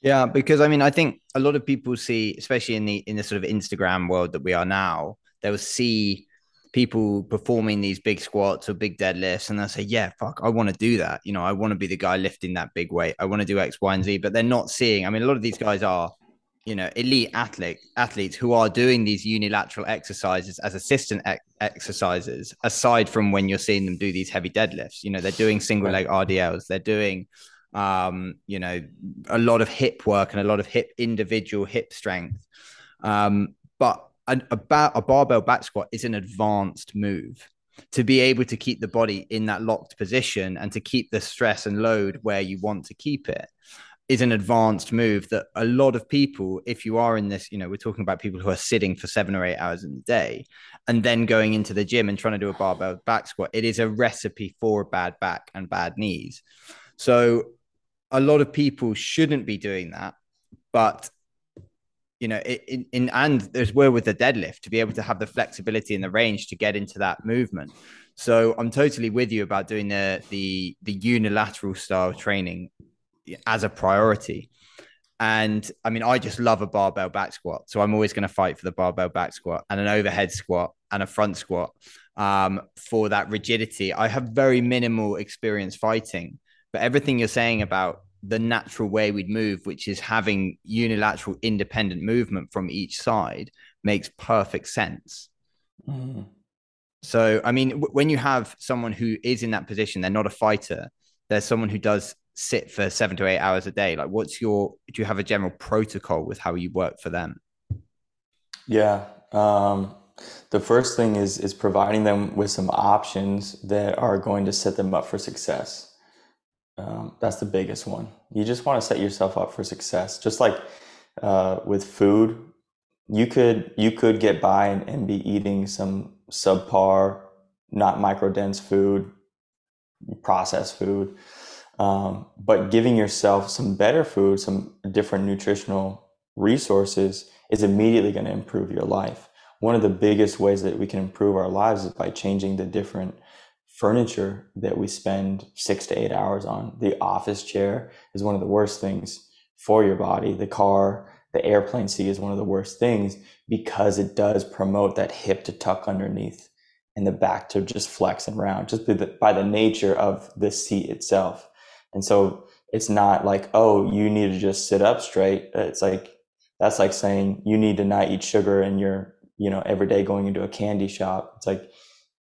Yeah, because I mean, I think a lot of people see, especially in the in the sort of Instagram world that we are now, they will see people performing these big squats or big deadlifts, and they'll say, "Yeah, fuck, I want to do that. You know, I want to be the guy lifting that big weight. I want to do X, Y, and Z." But they're not seeing. I mean, a lot of these guys are you know elite athlete athletes who are doing these unilateral exercises as assistant ex- exercises aside from when you're seeing them do these heavy deadlifts. You know they're doing single leg rdls they're doing um, you know a lot of hip work and a lot of hip individual hip strength. Um, but a, a, a barbell back squat is an advanced move. To be able to keep the body in that locked position and to keep the stress and load where you want to keep it is an advanced move that a lot of people, if you are in this, you know, we're talking about people who are sitting for seven or eight hours in the day and then going into the gym and trying to do a barbell back squat, it is a recipe for bad back and bad knees. So a lot of people shouldn't be doing that. But you know, in, in and there's where with the deadlift to be able to have the flexibility and the range to get into that movement. So I'm totally with you about doing the the the unilateral style training as a priority. And I mean, I just love a barbell back squat. So I'm always going to fight for the barbell back squat and an overhead squat and a front squat um, for that rigidity. I have very minimal experience fighting, but everything you're saying about the natural way we'd move, which is having unilateral independent movement from each side, makes perfect sense. Mm. So, I mean, w- when you have someone who is in that position, they're not a fighter, there's someone who does sit for seven to eight hours a day like what's your do you have a general protocol with how you work for them yeah um, the first thing is is providing them with some options that are going to set them up for success Um, that's the biggest one. You just want to set yourself up for success. Just like uh, with food, you could you could get by and, and be eating some subpar, not micro dense food, processed food, um, but giving yourself some better food, some different nutritional resources is immediately going to improve your life. One of the biggest ways that we can improve our lives is by changing the different furniture that we spend six to eight hours on. The office chair is one of the worst things for your body. The car, the airplane seat is one of the worst things because it does promote that hip to tuck underneath and the back to just flex and round just by the, by the nature of the seat itself. And so it's not like, oh, you need to just sit up straight. It's like, that's like saying you need to not eat sugar and you're, you know, every day going into a candy shop. It's like,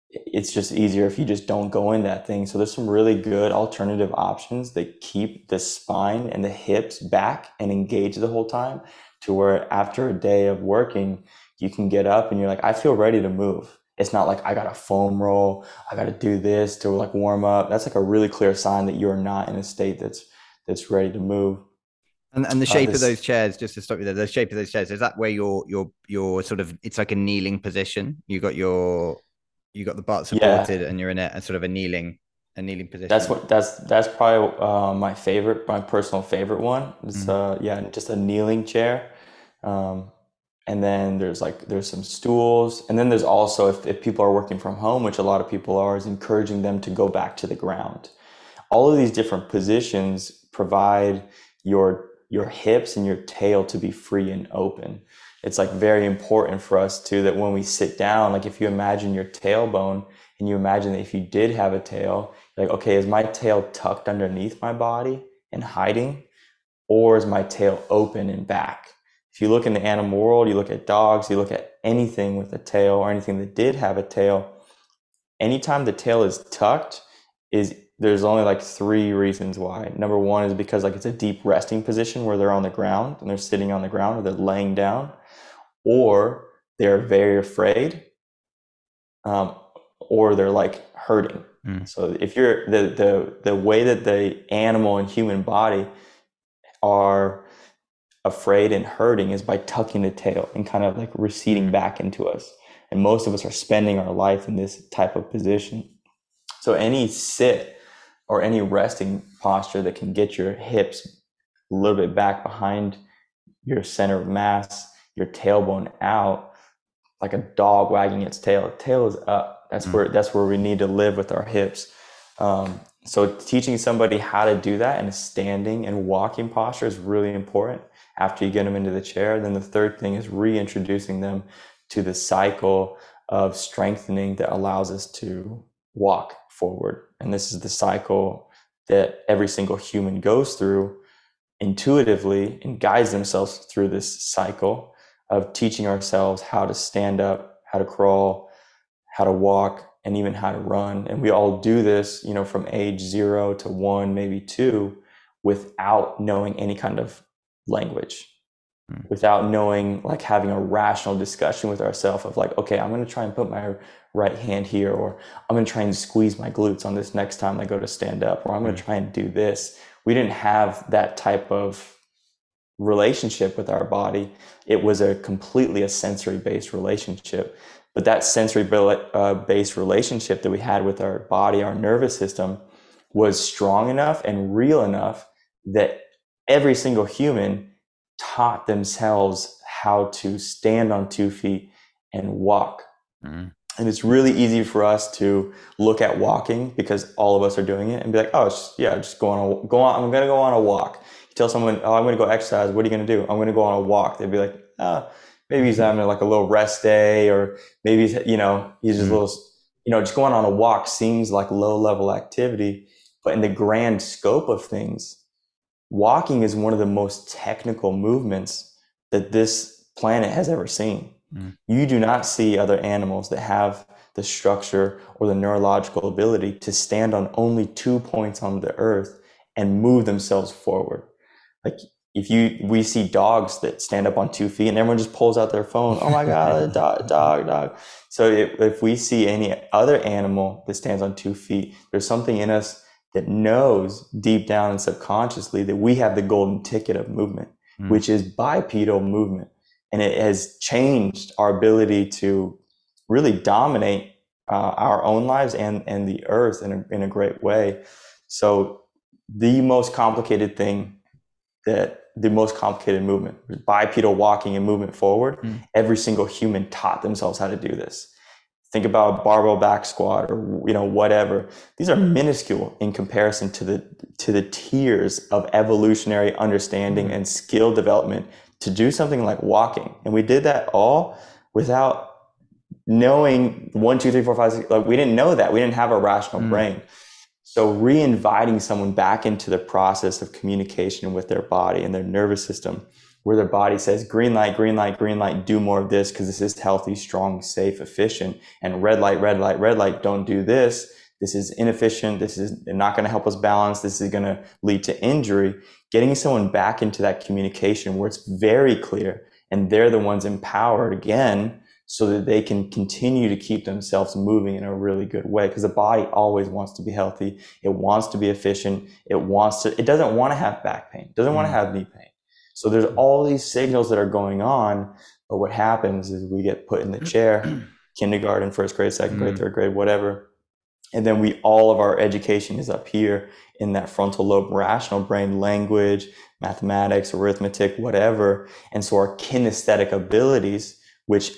it's just easier if you just don't go in that thing. So there's some really good alternative options that keep the spine and the hips back and engaged the whole time to where after a day of working, you can get up and you're like, I feel ready to move. It's not like I got a foam roll, I got to do this to like warm up. That's like a really clear sign that you're not in a state that's that's ready to move. And, and the uh, shape uh, this, of those chairs, just to stop you there, the shape of those chairs is that where you're you're you're sort of it's like a kneeling position. You got your you got the butt supported, yeah. and you're in a, a, sort of a kneeling a kneeling position. That's what that's that's probably uh, my favorite, my personal favorite one. It's mm-hmm. uh yeah, just a kneeling chair. Um, and then there's like there's some stools. And then there's also if, if people are working from home which a lot of people are is encouraging them to go back to the ground. All of these different positions provide your your hips and your tail to be free and open. It's like very important for us too that when we sit down like if you imagine your tailbone and you imagine that if you did have a tail like okay is my tail tucked underneath my body and hiding or is my tail open and back if you look in the animal world, you look at dogs, you look at anything with a tail or anything that did have a tail, anytime the tail is tucked, is there's only like three reasons why. Number one is because like it's a deep resting position where they're on the ground and they're sitting on the ground or they're laying down, or they're very afraid, um, or they're like hurting. Mm. So if you're the the the way that the animal and human body are afraid and hurting is by tucking the tail and kind of like receding back into us. And most of us are spending our life in this type of position. So any sit or any resting posture that can get your hips a little bit back behind your center of mass, your tailbone out, like a dog wagging its tail. Tail is up. That's mm where that's where we need to live with our hips. Um, so teaching somebody how to do that in a standing and walking posture is really important after you get them into the chair. Then the third thing is reintroducing them to the cycle of strengthening that allows us to walk forward. And this is the cycle that every single human goes through intuitively and guides themselves through this cycle of teaching ourselves how to stand up, how to crawl, how to walk, and even how to run. And we all do this, you know, from age zero to one, maybe two, without knowing any kind of language mm. without knowing like having a rational discussion with ourselves of like okay i'm going to try and put my right hand here or i'm going to try and squeeze my glutes on this next time i go to stand up or i'm going to hmm. try and do this we didn't have that type of relationship with our body it was a completely a sensory based relationship but that sensory uh, based relationship that we had with our body our nervous system was strong enough and real enough that every single human taught themselves how to stand on two feet and walk. Mm. And it's really easy for us to look at walking because all of us are doing it and be like, oh, yeah, just go on a, go on. I'm going to go on a walk. You tell someone, oh, I'm going to go exercise. What are you going to do? I'm going to go on a walk. They'd be like, oh, maybe he's having like a little rest day or maybe, he's, you know, he's just mm. a little, you know, just going on a walk seems like low level activity. But in the grand scope of things, walking is one of the most technical movements that this planet has ever seen. Mm. You do not see other animals that have the structure or the neurological ability to stand on only two points on the earth and move themselves forward. Like if you we see dogs that stand up on two feet and everyone just pulls out their phone. Oh my god, dog, dog, dog. So if, if we see any other animal that stands on two feet, there's something in us that knows deep down and subconsciously that we have the golden ticket of movement, mm. which is bipedal movement. And it has changed our ability to really dominate uh, our own lives and, and the earth in a, in a great way. So, the most complicated thing that the most complicated movement, bipedal walking and movement forward, mm. every single human taught themselves how to do this think about barbell back squat or you know whatever. These are minuscule in comparison to the to the tiers of evolutionary understanding mm-hmm. and skill development to do something like walking. And we did that all without knowing one two three four five six like we didn't know that. We didn't have a rational mm. brain. So re-inviting someone back into the process of communication with their body and their nervous system where their body says green light, green light, green light, do more of this because this is healthy, strong, safe, efficient. And red light, red light, red light, don't do this. This is inefficient. This is not going to help us balance. This is going to lead to injury. Getting someone back into that communication where it's very clear and they're the ones empowered again so that they can continue to keep themselves moving in a really good way because the body always wants to be healthy it wants to be efficient it wants to it doesn't want to have back pain it doesn't mm. want to have knee pain so there's all these signals that are going on, but what happens is we get put in the chair, kindergarten, first grade, second grade, mm. third grade, whatever. And then we all of our education is up here in that frontal lobe rational brain, language, mathematics, arithmetic, whatever. And so our kinesthetic abilities, which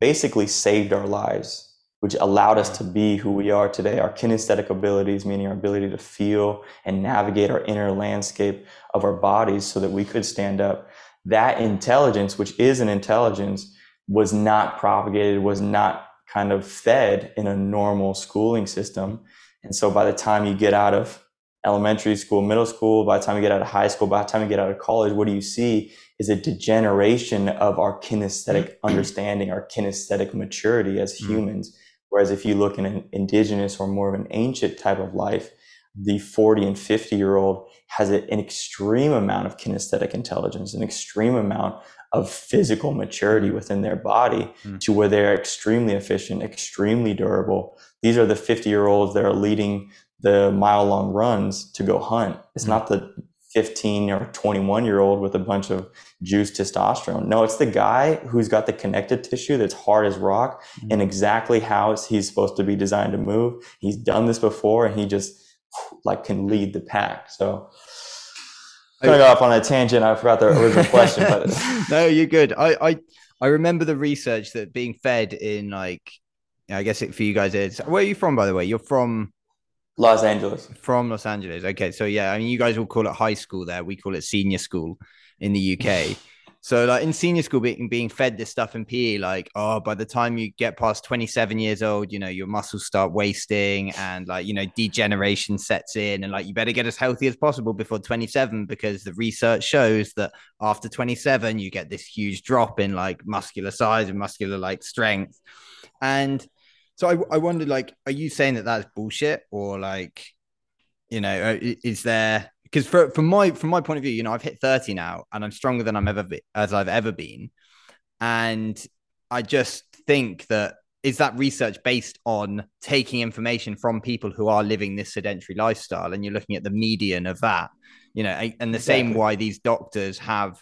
basically saved our lives which allowed us to be who we are today. Our kinesthetic abilities, meaning our ability to feel and navigate our inner landscape of our bodies so that we could stand up. That intelligence, which is an intelligence, was not propagated, was not kind of fed in a normal schooling system. And so by the time you get out of elementary school, middle school, by the time you get out of high school, by the time you get out of college, what do you see is a degeneration of our kinesthetic understanding, our kinesthetic maturity as mm. humans. Whereas if you look in an indigenous or more of an ancient type of life, the 40 and 50 year old has an extreme amount of kinesthetic intelligence, an extreme amount of physical maturity within their body mm. to where they're extremely efficient, extremely durable. These are the 50 year olds that are leading the mile long runs to go hunt. It's mm. not the 15 or 21 year old with a bunch of juice testosterone. No, it's the guy who's got the connective tissue that's hard as rock mm-hmm. and exactly how he's supposed to be designed to move. He's done this before and he just like can lead the pack. So going to go off on a tangent. I forgot the original question, but no, you're good. I, I, I remember the research that being fed in like, I guess it for you guys is, where are you from, by the way? You're from Los Angeles. From Los Angeles. Okay. So yeah, I mean you guys will call it high school there. We call it senior school in the UK. so like in senior school being being fed this stuff in PE, like, oh, by the time you get past 27 years old, you know, your muscles start wasting and like, you know, degeneration sets in and like you better get as healthy as possible before 27 because the research shows that after 27 you get this huge drop in like muscular size and muscular like strength. And so I, I wondered, like, are you saying that that's bullshit, or like, you know, uh, is there? Because for from my from my point of view, you know, I've hit thirty now, and I'm stronger than I'm ever be, as I've ever been, and I just think that is that research based on taking information from people who are living this sedentary lifestyle, and you're looking at the median of that, you know, and the exactly. same why these doctors have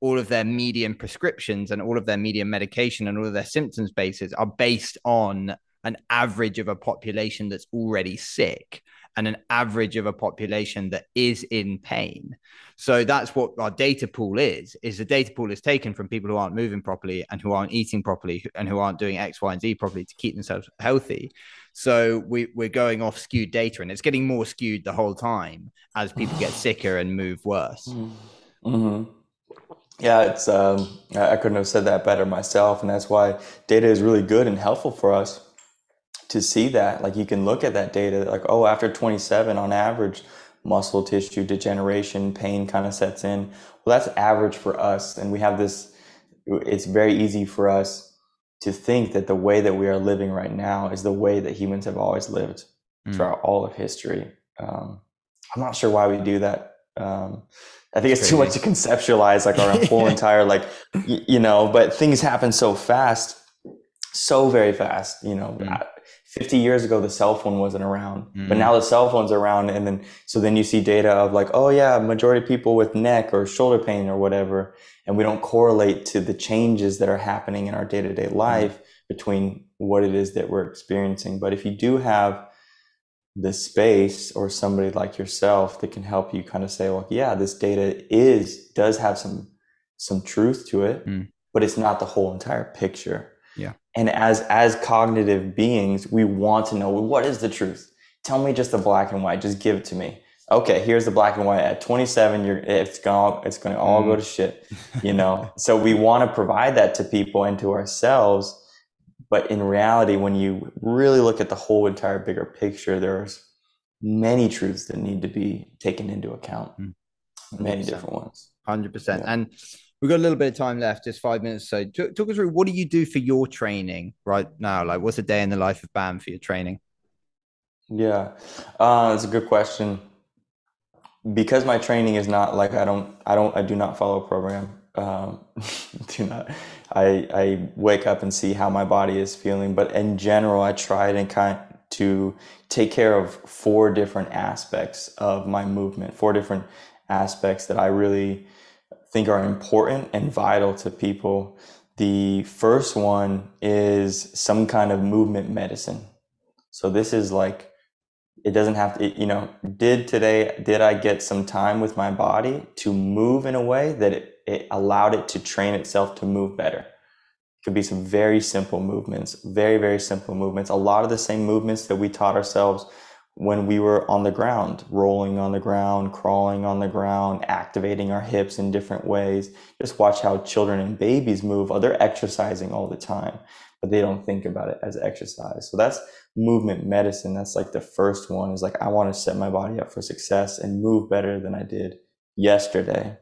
all of their median prescriptions and all of their median medication and all of their symptoms bases are based on an average of a population that's already sick and an average of a population that is in pain. So that's what our data pool is, is the data pool is taken from people who aren't moving properly and who aren't eating properly and who aren't doing X, Y, and Z properly to keep themselves healthy. So we, we're going off skewed data and it's getting more skewed the whole time as people get sicker and move worse. Mm-hmm. Yeah, it's um, I couldn't have said that better myself, and that's why data is really good and helpful for us to see that. Like you can look at that data, like, oh, after 27 on average, muscle tissue degeneration, pain kind of sets in. Well, that's average for us. And we have this, it's very easy for us to think that the way that we are living right now is the way that humans have always lived mm. throughout all of history. Um, I'm not sure why we do that. Um, I think it's too much to conceptualize like our whole entire like y- you know, but things happen so fast, so very fast. You know, mm 50 years ago the cell phone wasn't around mm. but now the cell phone's around and then so then you see data of like oh yeah majority of people with neck or shoulder pain or whatever and we don't correlate to the changes that are happening in our day-to-day mm. life between what it is that we're experiencing but if you do have the space or somebody like yourself that can help you kind of say well yeah this data is does have some some truth to it mm. but it's not the whole entire picture and as as cognitive beings we want to know what is the truth tell me just the black and white just give it to me okay here's the black and white at 27 you're it's gonna it's gonna all mm. go to shit you know so we want to provide that to people and to ourselves but in reality, when you really look at the whole entire bigger picture, there's many truths that need to be taken into account. Mm. Many different ones. 100%. Yeah. And we've got a little bit of time left, just five minutes. So talk, talk us through what do you do for your training right now? Like what's a day in the life of BAM for your training? Yeah, uh, that's a good question. Because my training is not like I don't, I don't, I do not follow a program. Um, do not. I I wake up and see how my body is feeling, but in general, I try to kind to take care of four different aspects of my movement, four different aspects that I really think are important and vital to people. The first one is some kind of movement medicine. So this is like it doesn't have to you know did today did i get some time with my body to move in a way that it it allowed it to train itself to move better. It could be some very simple movements, very, very simple movements. A lot of the same movements that we taught ourselves when we were on the ground, rolling on the ground, crawling on the ground, activating our hips in different ways. Just watch how children and babies move. Oh, they're exercising all the time, but they don't think about it as exercise. So that's movement medicine. That's like the first one is like, I want to set my body up for success and move better than I did yesterday.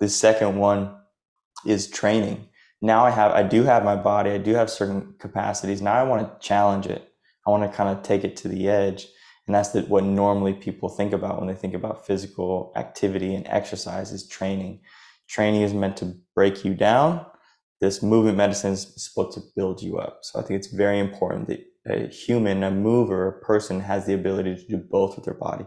The second one is training. Now I have, I do have my body, I do have certain capacities. Now I want to challenge it. I want to kind of take it to the edge. And that's the, what normally people think about when they think about physical activity and exercise is training. Training is meant to break you down. This movement medicine is supposed to build you up. So I think it's very important that a human, a mover, a person has the ability to do both with their body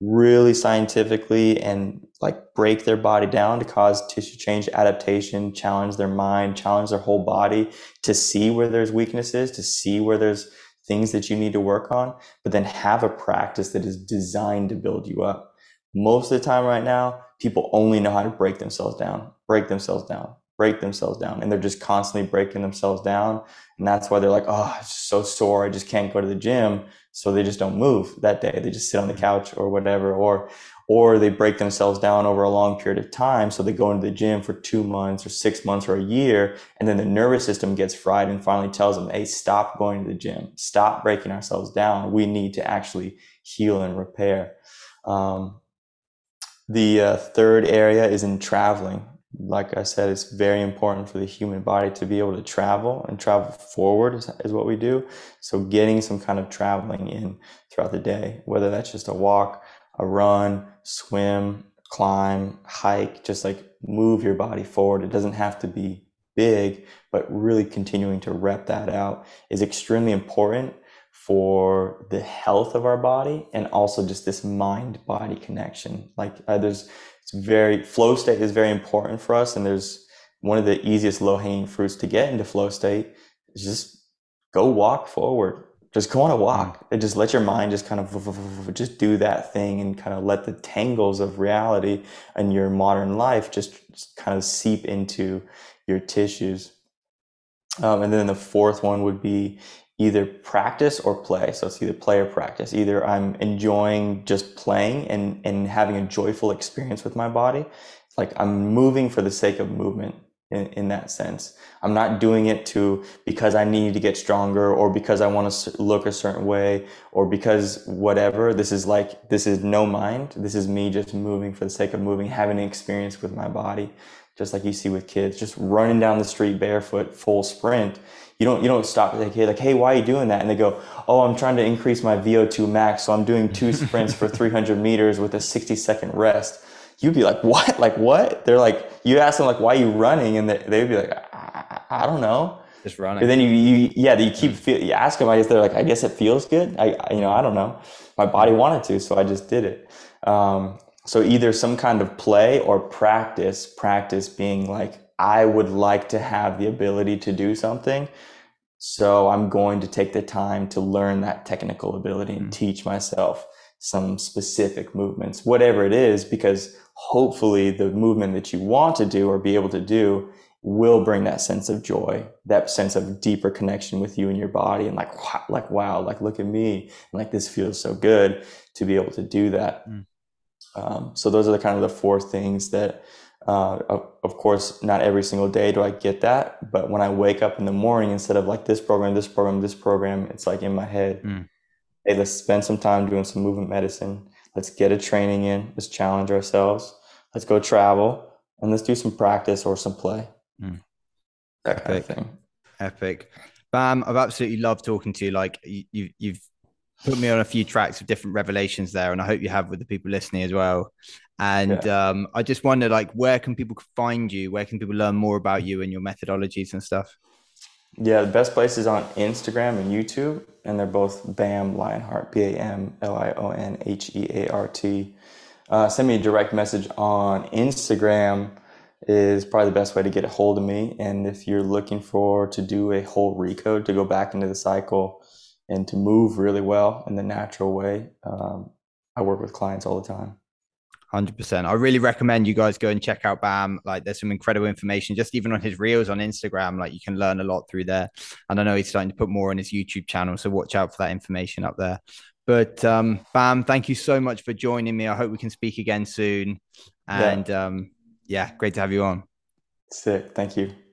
really scientifically and like break their body down to cause tissue change adaptation challenge their mind challenge their whole body to see where there's weaknesses to see where there's things that you need to work on but then have a practice that is designed to build you up. Most of the time right now people only know how to break themselves down break themselves down break themselves down and they're just constantly breaking themselves down and that's why they're like oh i'm so sore i just can't go to the gym so they just don't move that day. They just sit on the mm. couch or whatever or or they break themselves down over a long period of time. So they go into the gym for two months or six months or a year and then the nervous system gets fried and finally tells them hey stop going to the gym. Stop breaking ourselves down. We need to actually heal and repair. Um, the uh, third area is in traveling. Like I said, it's very important for the human body to be able to travel and travel forward is, is, what we do. So getting some kind of traveling in throughout the day, whether that's just a walk, a run, swim, climb, hike, just like move your body forward. It doesn't have to be big, but really continuing to rep that out is extremely important for the health of our body and also just this mind body connection. Like uh, there's it's very flow state is very important for us and there's one of the easiest low hanging fruits to get into flow state is just go walk forward just go on a walk and just let your mind just kind of just do that thing and kind of let the tangles of reality and your modern life just, just kind of seep into your tissues um, and then the fourth one would be either practice or play. So it's either play or practice. Either I'm enjoying just playing and, and having a joyful experience with my body. Like I'm moving for the sake of movement in, in that sense. I'm not doing it to because I need to get stronger or because I want to look a certain way or because whatever. This is like, this is no mind. This is me just moving for the sake of moving, having an experience with my body. Just like you see with kids, just running down the street barefoot, full sprint you don't you don't stop like hey like hey why are you doing that and they go oh i'm trying to increase my vo2 max so i'm doing two sprints for 300 meters with a 60 second rest you'd be like what like what they're like you ask them like why are you running and they, they'd be like I, I, don't know Just running. But then you, you yeah, you keep feel, you ask them. I guess they're like, I guess it feels good. I, I you know, I don't know. My body wanted to, so I just did it. Um, so either some kind of play or practice. Practice being like, I would like to have the ability to do something. So I'm going to take the time to learn that technical ability and mm. teach myself some specific movements, whatever it is, because hopefully the movement that you want to do or be able to do will bring that sense of joy, that sense of deeper connection with you and your body, and like, like wow, like look at me, and like this feels so good to be able to do that. Mm. Um, so those are the kind of the four things that, uh, of, of, course, not every single day do I get that, but when I wake up in the morning, instead of like this program, this program, this program, it's like in my head. Mm. Hey, let's spend some time doing some movement medicine. Let's get a training in. Let's challenge ourselves. Let's go travel and let's do some practice or some play. Mm. That kind Epic. of thing. Epic. Bam, I've absolutely loved talking to you. Like you, you've put me on a few tracks of different revelations there, and I hope you have with the people listening as well. And yeah. um, I just wonder, like, where can people find you? Where can people learn more about you and your methodologies and stuff? Yeah, the best place is on Instagram and YouTube, and they're both Bam Lionheart, B A M L I O N H E A R T. Uh, send me a direct message on Instagram is probably the best way to get a hold of me. And if you're looking for to do a whole recode to go back into the cycle and to move really well in the natural way, um, I work with clients all the time. 100%. I really recommend you guys go and check out Bam. Like, there's some incredible information just even on his reels on Instagram. Like, you can learn a lot through there. And I know he's starting to put more on his YouTube channel. So, watch out for that information up there. But um, Bam, thank you so much for joining me. I hope we can speak again soon. And yeah. um, yeah, great to have you on. Sick. Thank you.